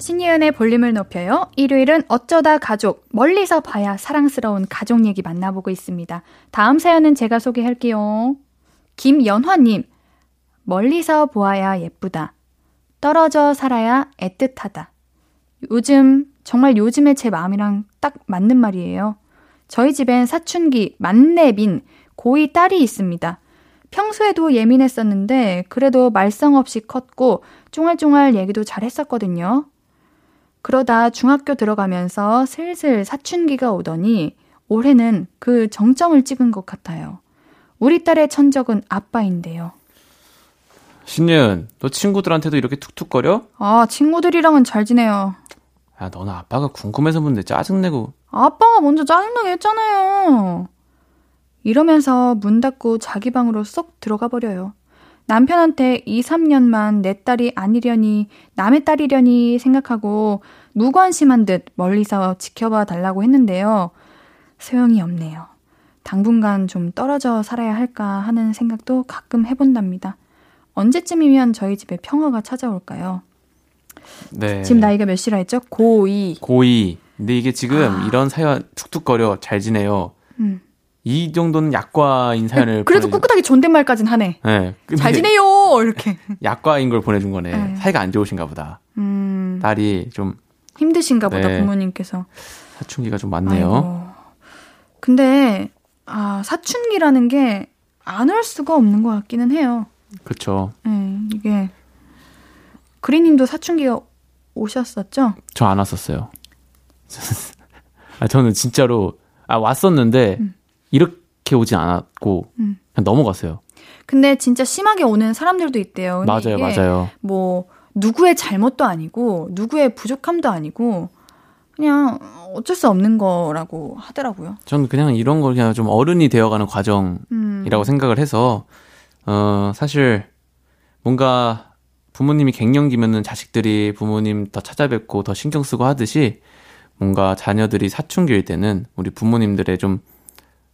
신예은의 볼륨을 높여요. 일요일은 어쩌다 가족, 멀리서 봐야 사랑스러운 가족 얘기 만나보고 있습니다. 다음 사연은 제가 소개할게요. 김연화님, 멀리서 보아야 예쁘다. 떨어져 살아야 애틋하다. 요즘, 정말 요즘에 제 마음이랑 딱 맞는 말이에요. 저희 집엔 사춘기, 만렙인 고이 딸이 있습니다. 평소에도 예민했었는데, 그래도 말썽 없이 컸고, 쫑알쫑알 얘기도 잘 했었거든요. 그러다 중학교 들어가면서 슬슬 사춘기가 오더니 올해는 그 정점을 찍은 것 같아요. 우리 딸의 천적은 아빠인데요. 신윤, 너 친구들한테도 이렇게 툭툭거려? 아, 친구들이랑은 잘 지내요. 야, 너는 아빠가 궁금해서 묻는데 짜증내고. 아빠가 먼저 짜증나게 했잖아요. 이러면서 문 닫고 자기 방으로 쏙 들어가 버려요. 남편한테 2, 3년만 내 딸이 아니려니, 남의 딸이려니 생각하고 무관심한 듯 멀리서 지켜봐 달라고 했는데요. 소용이 없네요. 당분간 좀 떨어져 살아야 할까 하는 생각도 가끔 해본답니다. 언제쯤이면 저희 집에 평화가 찾아올까요? 네. 지금 나이가 몇이라 했죠? 고2. 고2. 근데 이게 지금 아. 이런 사연 툭툭거려 잘 지내요. 음. 이 정도는 약과인 사연을 (laughs) 그래도 보내준- 꿋꿋하게 존댓말까진 하네. 네. 잘 지내요! 이렇게. (laughs) 약과인 걸 보내준 거네. 네. 사이가 안 좋으신가 보다. 음, 딸이 좀 힘드신가 보다, 네. 부모님께서. 사춘기가 좀 많네요. 아이고. 근데, 아, 사춘기라는 게 안 올 수가 없는 것 같기는 해요. 그렇죠. 네, 이게. 그리님도 사춘기가 오셨었죠? 저 안 왔었어요. (laughs) 아, 저는 진짜로 아 왔었는데 음. 이렇게 오진 않았고 음. 그냥 넘어갔어요. 근데 진짜 심하게 오는 사람들도 있대요. 맞아요, 맞아요. 뭐, 누구의 잘못도 아니고, 누구의 부족함도 아니고, 그냥 어쩔 수 없는 거라고 하더라고요. 저는 그냥 이런 걸 그냥 좀 어른이 되어가는 과정이라고 음. 생각을 해서 어 사실 뭔가 부모님이 갱년기면은 자식들이 부모님 더 찾아뵙고 더 신경 쓰고 하듯이 뭔가 자녀들이 사춘기일 때는 우리 부모님들의 좀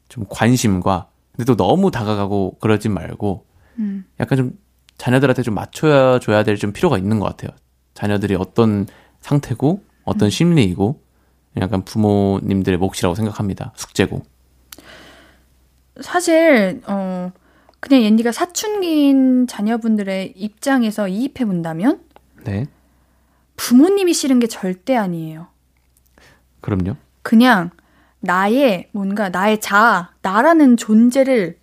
좀 관심과 근데 또 너무 다가가고 그러지 말고 음. 약간 좀 자녀들한테 좀 맞춰야 줘야 될 좀 필요가 있는 것 같아요. 자녀들이 어떤 상태고 어떤 심리이고 약간 부모님들의 몫이라고 생각합니다. 숙제고. 사실 어 그냥 옌디가 사춘기인 자녀분들의 입장에서 이입해 본다면 네. 부모님이 싫은 게 절대 아니에요. 그럼요. 그냥 나의 뭔가 나의 자아, 나라는 존재를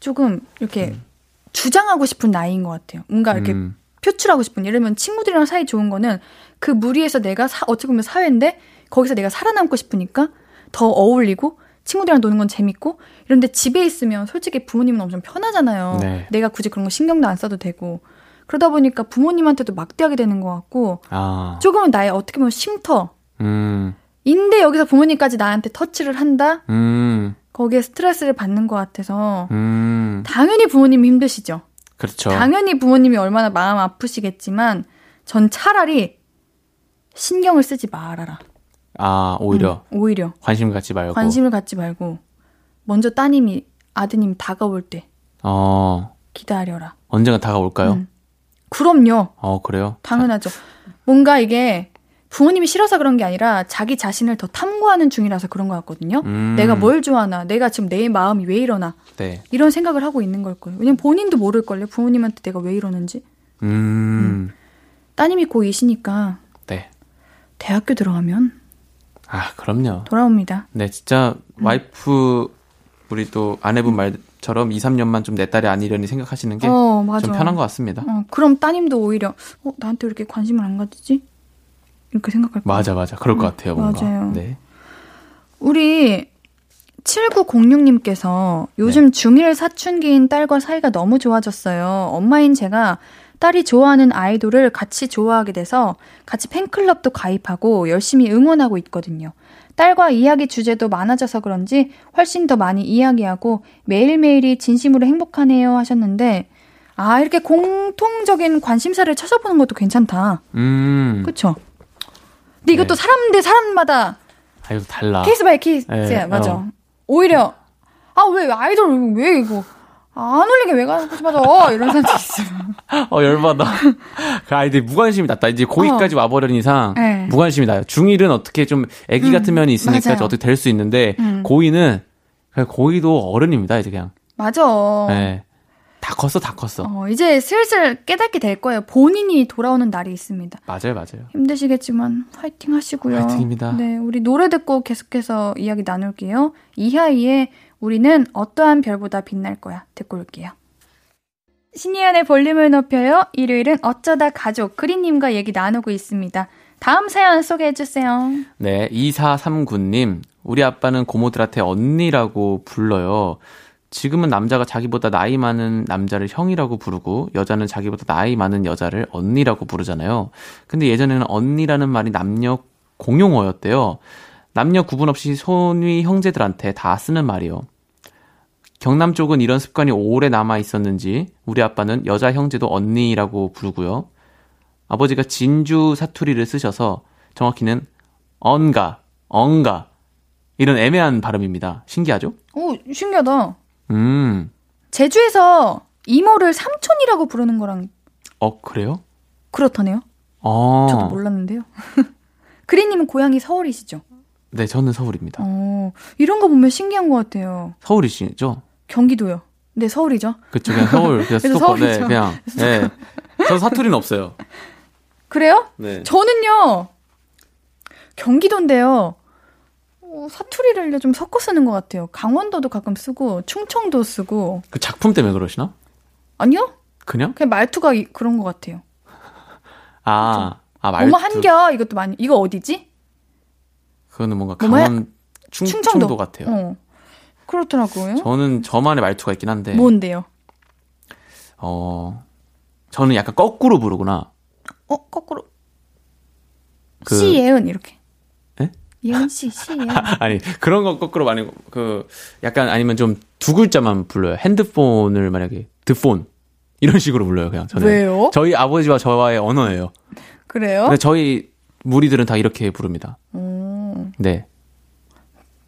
조금 이렇게 주장하고 싶은 나이인 것 같아요. 뭔가 이렇게 음, 표출하고 싶은 예를 들면 친구들이랑 사이 좋은 거는 그 무리에서 내가 사, 어떻게 보면 사회인데 거기서 내가 살아남고 싶으니까 더 어울리고 친구들이랑 노는 건 재밌고 이런데 집에 있으면 솔직히 부모님은 엄청 편하잖아요. 네. 내가 굳이 그런 거 신경도 안 써도 되고 그러다 보니까 부모님한테도 막대하게 되는 것 같고 아, 조금은 나의 어떻게 보면 쉼터 음, 여기서 부모님까지 나한테 터치를 한다 음, 거기에 스트레스를 받는 것 같아서 음, 당연히 부모님이 힘드시죠. 그렇죠. 당연히 부모님이 얼마나 마음 아프시겠지만 전 차라리 신경을 쓰지 말아라. 아, 오히려 음, 오히려 관심 갖지 말고. 관심을 갖지 말고 먼저 따님이 아드님이 다가올 때 어, 기다려라. 언젠가 다가올까요? 음. 그럼요. 어, 그래요? 당연하죠. 뭔가 이게 부모님이 싫어서 그런 게 아니라 자기 자신을 더 탐구하는 중이라서 그런 것 같거든요. 음. 내가 뭘 좋아하나, 내가 지금 내 마음이 왜 이러나 네. 이런 생각을 하고 있는 걸 거예요. 왜냐면 본인도 모를 걸요. 부모님한테 내가 왜 이러는지. 음, 따님이 고2시니까 네. 대학교 들어가면 아, 그럼요. 돌아옵니다. 네, 진짜 음. 와이프 우리 또 아내분 말 처럼 2, 3년만 좀 내 딸이 아니려니 생각하시는 게좀 어. 편한 것 같습니다. 어, 그럼 따님도 오히려 어, 나한테 왜 이렇게 관심을 안 가지지? 이렇게 생각할 거예요. 맞아, 맞아. 그럴 것 같아요, 뭔가. 음, 맞아요. 네. 우리 7906님께서 요즘 중1 사춘기인 딸과 사이가 너무 좋아졌어요. 엄마인 제가 딸이 좋아하는 아이돌을 같이 좋아하게 돼서 같이 팬클럽도 가입하고 열심히 응원하고 있거든요. 딸과 이야기 주제도 많아져서 그런지 훨씬 더 많이 이야기하고 매일매일이 진심으로 행복하네요 하셨는데 아, 이렇게 공통적인 관심사를 찾아보는 것도 괜찮다. 음. 그쵸? 근데 이것도 네. 사람 대 사람마다 아, 이거 달라. case by case야, 네, 맞아. 어. 오히려, 아, 왜, 아이돌, 왜 이거, 안 올리게 왜 가고 싶어져? 이런 사람도 있어요. (laughs) 어, 열받아. 그 아이들이 무관심이 낫다. 이제 고2까지 와버린 이상, 네. 무관심이 나아요. 중1은 어떻게 좀 애기 음, 같은 면이 있으니까. 어떻게 될 수 있는데, 음. 고2는, 그냥 고2도 어른입니다, 이제 그냥. 맞아. 네. 다 컸어, 다 컸어. 어, 이제 슬슬 깨닫게 될 거예요. 본인이 돌아오는 날이 있습니다. 맞아요, 맞아요. 힘드시겠지만 화이팅 하시고요. 화이팅입니다. 네, 우리 노래 듣고 계속해서 이야기 나눌게요. 이하이의 우리는 어떠한 별보다 빛날 거야. 듣고 올게요. 신이연의 볼륨을 높여요. 일요일은 어쩌다 가족 그리님과 얘기 나누고 있습니다. 다음 사연 소개해 주세요. 네, 2439님. 우리 아빠는 고모들한테 언니라고 불러요. 지금은 남자가 자기보다 나이 많은 남자를 형이라고 부르고 여자는 자기보다 나이 많은 여자를 언니라고 부르잖아요. 근데 예전에는 언니라는 말이 남녀 공용어였대요. 남녀 구분 없이 손위 형제들한테 다 쓰는 말이요. 경남 쪽은 이런 습관이 오래 남아 있었는지 우리 아빠는 여자 형제도 언니라고 부르고요. 아버지가 진주 사투리를 쓰셔서 정확히는 언가, 엉가 이런 애매한 발음입니다. 신기하죠? 오, 신기하다. 음, 제주에서 이모를 삼촌이라고 부르는 거랑 어 그래요? 그렇다네요. 어, 저도 몰랐는데요. (laughs) 그리님은 고향이 서울이시죠? 네, 저는 서울입니다. 어, 이런 거 보면 신기한 것 같아요. 서울이시죠? 경기도요. 네, 서울이죠. 그쵸, 그냥 서울, 그냥 (laughs) 수도권, 네. 그냥, 네. 저 사투리는 없어요. 그래요? 네. 저는요, 경기도인데요, 어, 사투리를 좀 섞어 쓰는 것 같아요. 강원도도 가끔 쓰고, 충청도 쓰고, 그 작품 때문에 그러시나? 아니요? 그냥? 그냥 말투가 이- 그런 것 같아요. (laughs) 아, 아, 말투. 어머 한겨 이것도 많이 이거 어디지? 그거는 뭔가? 강원, 충, 충청도 충청도 같아요. 어. 그렇더라고요. 저는 저만의 말투가 있긴 한데, 뭔데요? 어, 저는 약간 거꾸로 부르구나. 어 거꾸로 그- 시예은 이렇게. 예? 예은 씨 시예은. 아니, 그런 거 거꾸로 많이, 그, 약간 아니면 좀 두 글자만 불러요. 핸드폰을 만약에, 드폰. 이런 식으로 불러요, 그냥 저는. 왜요? 저희 아버지와 저와의 언어예요. 그래요? 근데 저희 무리들은 다 이렇게 부릅니다. 오. 네.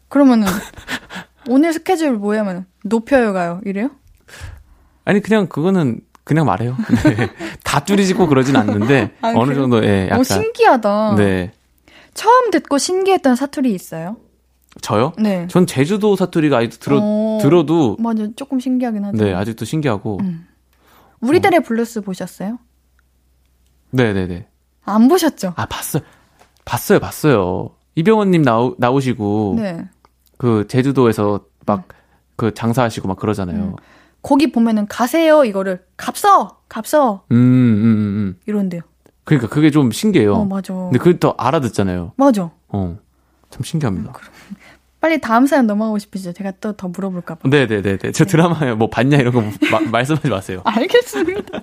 그러면은 (laughs) 오늘 스케줄 뭐야면 높여요 가요 이래요? 아니, 그냥 그거는 그냥 말해요. 네. (laughs) 다 줄이고 그러진 않는데, 아, 어느 그래요? 정도, 예, 오 약간. 신기하다. 네. 처음 듣고 신기했던 사투리 있어요? 저요? 네. 전 제주도 사투리가 아직도 들어, 어. 들어도, 맞아 조금 신기하긴 하죠. 네, 아직도 신기하고, 음. 우리들의 블루스 보셨어요? 네네네. 안 보셨죠? 아, 봤어요. 봤어요, 봤어요. 이병헌님 나오, 나오시고, 네. 그 제주도에서 막 그 장사하시고 막 그러잖아요. 음. 거기 보면은 가세요 이거를 값어 값어 음, 음, 음, 음. 이런데요. 그러니까 그게 좀 신기해요. 어 맞아. 근데 그걸 또 알아듣잖아요. 맞아. 어. 참 신기합니다. 빨리 다음 사연 넘어가고 싶으시죠? 제가 또 더 물어볼까 봐. 네네네네. 저 드라마에 뭐 봤냐 이런 거 마- (laughs) 말씀하지 마세요. 알겠습니다.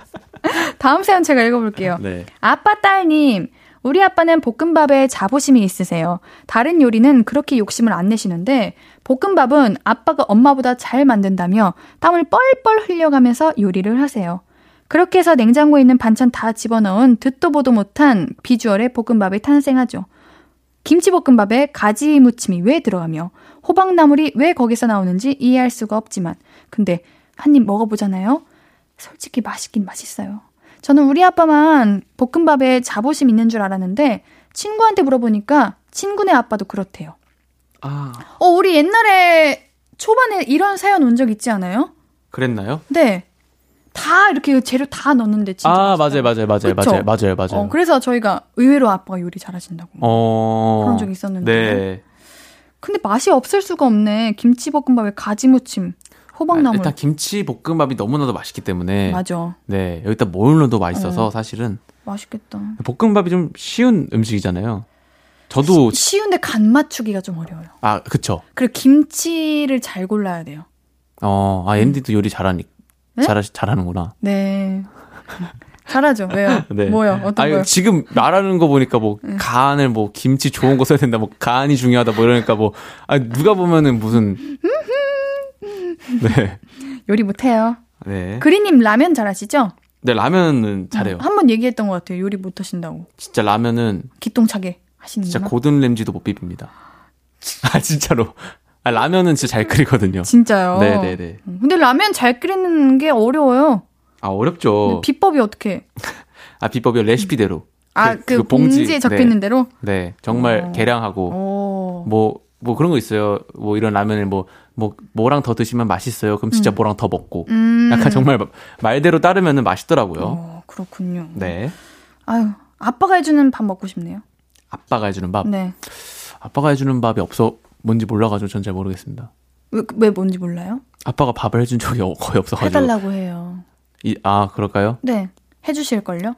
다음 사연 제가 읽어볼게요. 네. 아빠 딸님, 우리 아빠는 볶음밥에 자부심이 있으세요. 다른 요리는 그렇게 욕심을 안 내시는데 볶음밥은 아빠가 엄마보다 잘 만든다며 땀을 뻘뻘 흘려가면서 요리를 하세요. 그렇게 해서 냉장고에 있는 반찬 다 집어넣은 듣도 보도 못한 비주얼의 볶음밥이 탄생하죠. 김치볶음밥에 가지 무침이 왜 들어가며 호박나물이 왜 거기서 나오는지 이해할 수가 없지만 근데 한 입 먹어보잖아요. 솔직히 맛있긴 맛있어요. 저는 우리 아빠만 볶음밥에 자부심 있는 줄 알았는데 친구한테 물어보니까 친구네 아빠도 그렇대요. 아, 어, 우리 옛날에 초반에 이런 사연 온 적 있지 않아요? 그랬나요? 네. 다 이렇게 재료 다 넣었는데 진짜 아. 맞아요, 맞아요, 맞아요, 그쵸? 맞아요, 맞아요, 맞아요. 어, 그래서 저희가 의외로 아빠가 요리 잘하신다고. 어. 그런 적이 있었는데. 네. 근데 맛이 없을 수가 없네. 김치볶음밥에 가지무침, 호박나물. 아, 일단 김치 볶음밥이 너무나도 맛있기 때문에. 맞아. 네. 여기다 뭘 넣어도 맛있어서 어. 사실은 맛있겠다. 볶음밥이 좀 쉬운 음식이잖아요. 저도 쉬운데 간 맞추기가 좀 어려워요. 아, 그쵸. 그리고 김치를 잘 골라야 돼요. 어, 아, MD도 요리 잘하니, 네? 잘, 잘하는구나. 네. 잘하죠. 왜요? (laughs) 네. 뭐요? 어떤 아, 거요? 지금 말하는 거 보니까 뭐, 간을 뭐, 김치 좋은 거 써야 된다, 뭐, 간이 중요하다, 뭐, 이러니까 뭐, 아, 누가 보면은 무슨. 네. 요리 못 해요. 네. 그리님 라면 잘하시죠? 네, 라면은 잘해요. 한 번 얘기했던 것 같아요. 요리 못 하신다고. 진짜 라면은, 기똥차게 하시는구나. 진짜 고든 램지도 못 비빕니다. 아, 진짜로. 아, 라면은 진짜 잘 끓이거든요. 진짜요? 네네네. 음, 근데 라면 잘 끓이는 게 어려워요. 아, 어렵죠. 비법이 어떻게? 아, 비법이 레시피대로. 아, 그, 봉지 에 적혀 네. 있는 대로? 네. 정말 어. 계량하고. 오. 뭐, 뭐 그런 거 있어요. 뭐 이런 라면을 뭐, 뭐, 뭐랑 더 드시면 맛있어요. 그럼 진짜 뭐랑 더 먹고. 음. 약간 정말 마- 말대로 따르면은 맛있더라고요. 어, 그렇군요. 네. 아유, 아빠가 해주는 밥 먹고 싶네요. 아빠가 해주는 밥. 네. 아빠가 해주는 밥이 없어, 뭔지 몰라가지고 전 잘 모르겠습니다. 왜, 왜 뭔지 몰라요? 아빠가 밥을 해준 적이 어- 거의 없어가지고. 해달라고 해요. 이, 아, 그럴까요? 네. 해주실걸요?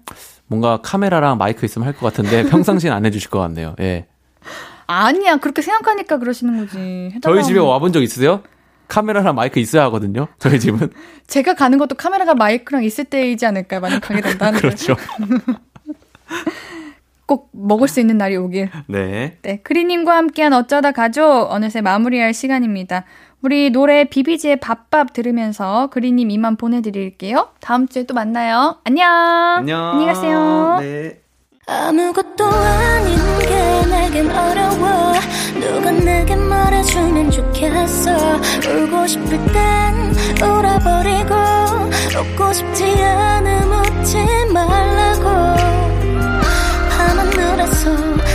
뭔가 카메라랑 마이크 있으면 할 것 같은데 (laughs) 평상시엔 안 해주실 것 같네요. 예. 아니야. 그렇게 생각하니까 그러시는 거지. 저희 집에 와본 적 있으세요? 카메라랑 마이크 있어야 하거든요. 저희 집은. (laughs) 제가 가는 것도 카메라가 마이크랑 있을 때이지 않을까요? 만약 가게 된다는 그렇죠. 꼭 먹을 수 있는 날이 오길. 네. 네, 크리님과 함께한 어쩌다 가죠. 어느새 마무리할 시간입니다. 우리 노래 비비지의 밥밥 들으면서 그리님 이만 보내드릴게요. 다음 주에 또 만나요. 안녕. 안녕. 안녕히 가세요. 네. 아무것도 아닌 게 내겐 어려워 누가 내게 말해주면 좋겠어 울고 싶을 땐 울어버리고 웃고 싶지 않음 웃지 말라고 밤 하늘에서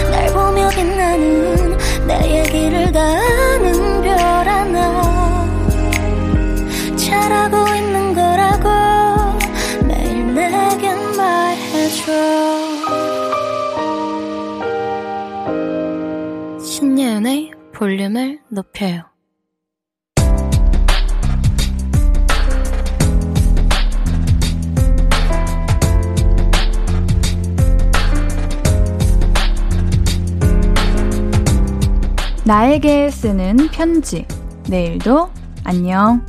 날 보며 빛나는 내 얘기를 다 아는 별 하나 잘하고 있는 거라고 매일 내겐 말해줘 신예은의 볼륨을 높여요. 나에게 쓰는 편지. 내일도 안녕.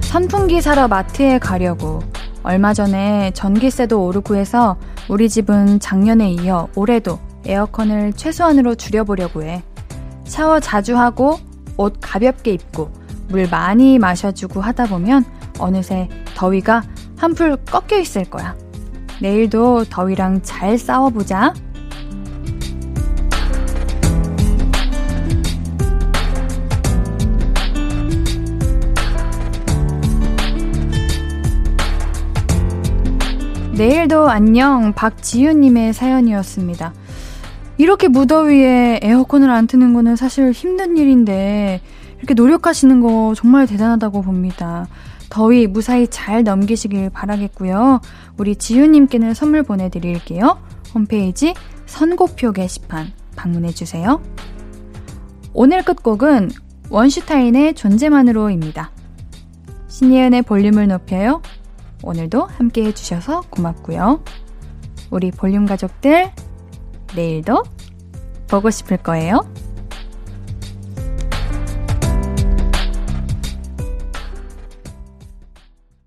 선풍기 사러 마트에 가려고 얼마 전에 전기세도 오르고 해서 우리 집은 작년에 이어 올해도 에어컨을 최소한으로 줄여보려고 해. 샤워 자주 하고 옷 가볍게 입고 물 많이 마셔주고 하다 보면 어느새 더위가 한풀 꺾여 있을 거야. 내일도 더위랑 잘 싸워보자. 내일도 안녕 박지윤님의 사연이었습니다. 이렇게 무더위에 에어컨을 안 트는 거는 사실 힘든 일인데 이렇게 노력하시는 거 정말 대단하다고 봅니다. 더위 무사히 잘 넘기시길 바라겠고요. 우리 지윤님께는 선물 보내드릴게요. 홈페이지 선고표 게시판 방문해주세요. 오늘 끝곡은 원슈타인의 존재만으로입니다. 신예은의 볼륨을 높여요. 오늘도 함께 해주셔서 고맙고요. 우리 볼륨 가족들, 내일도 보고 싶을 거예요.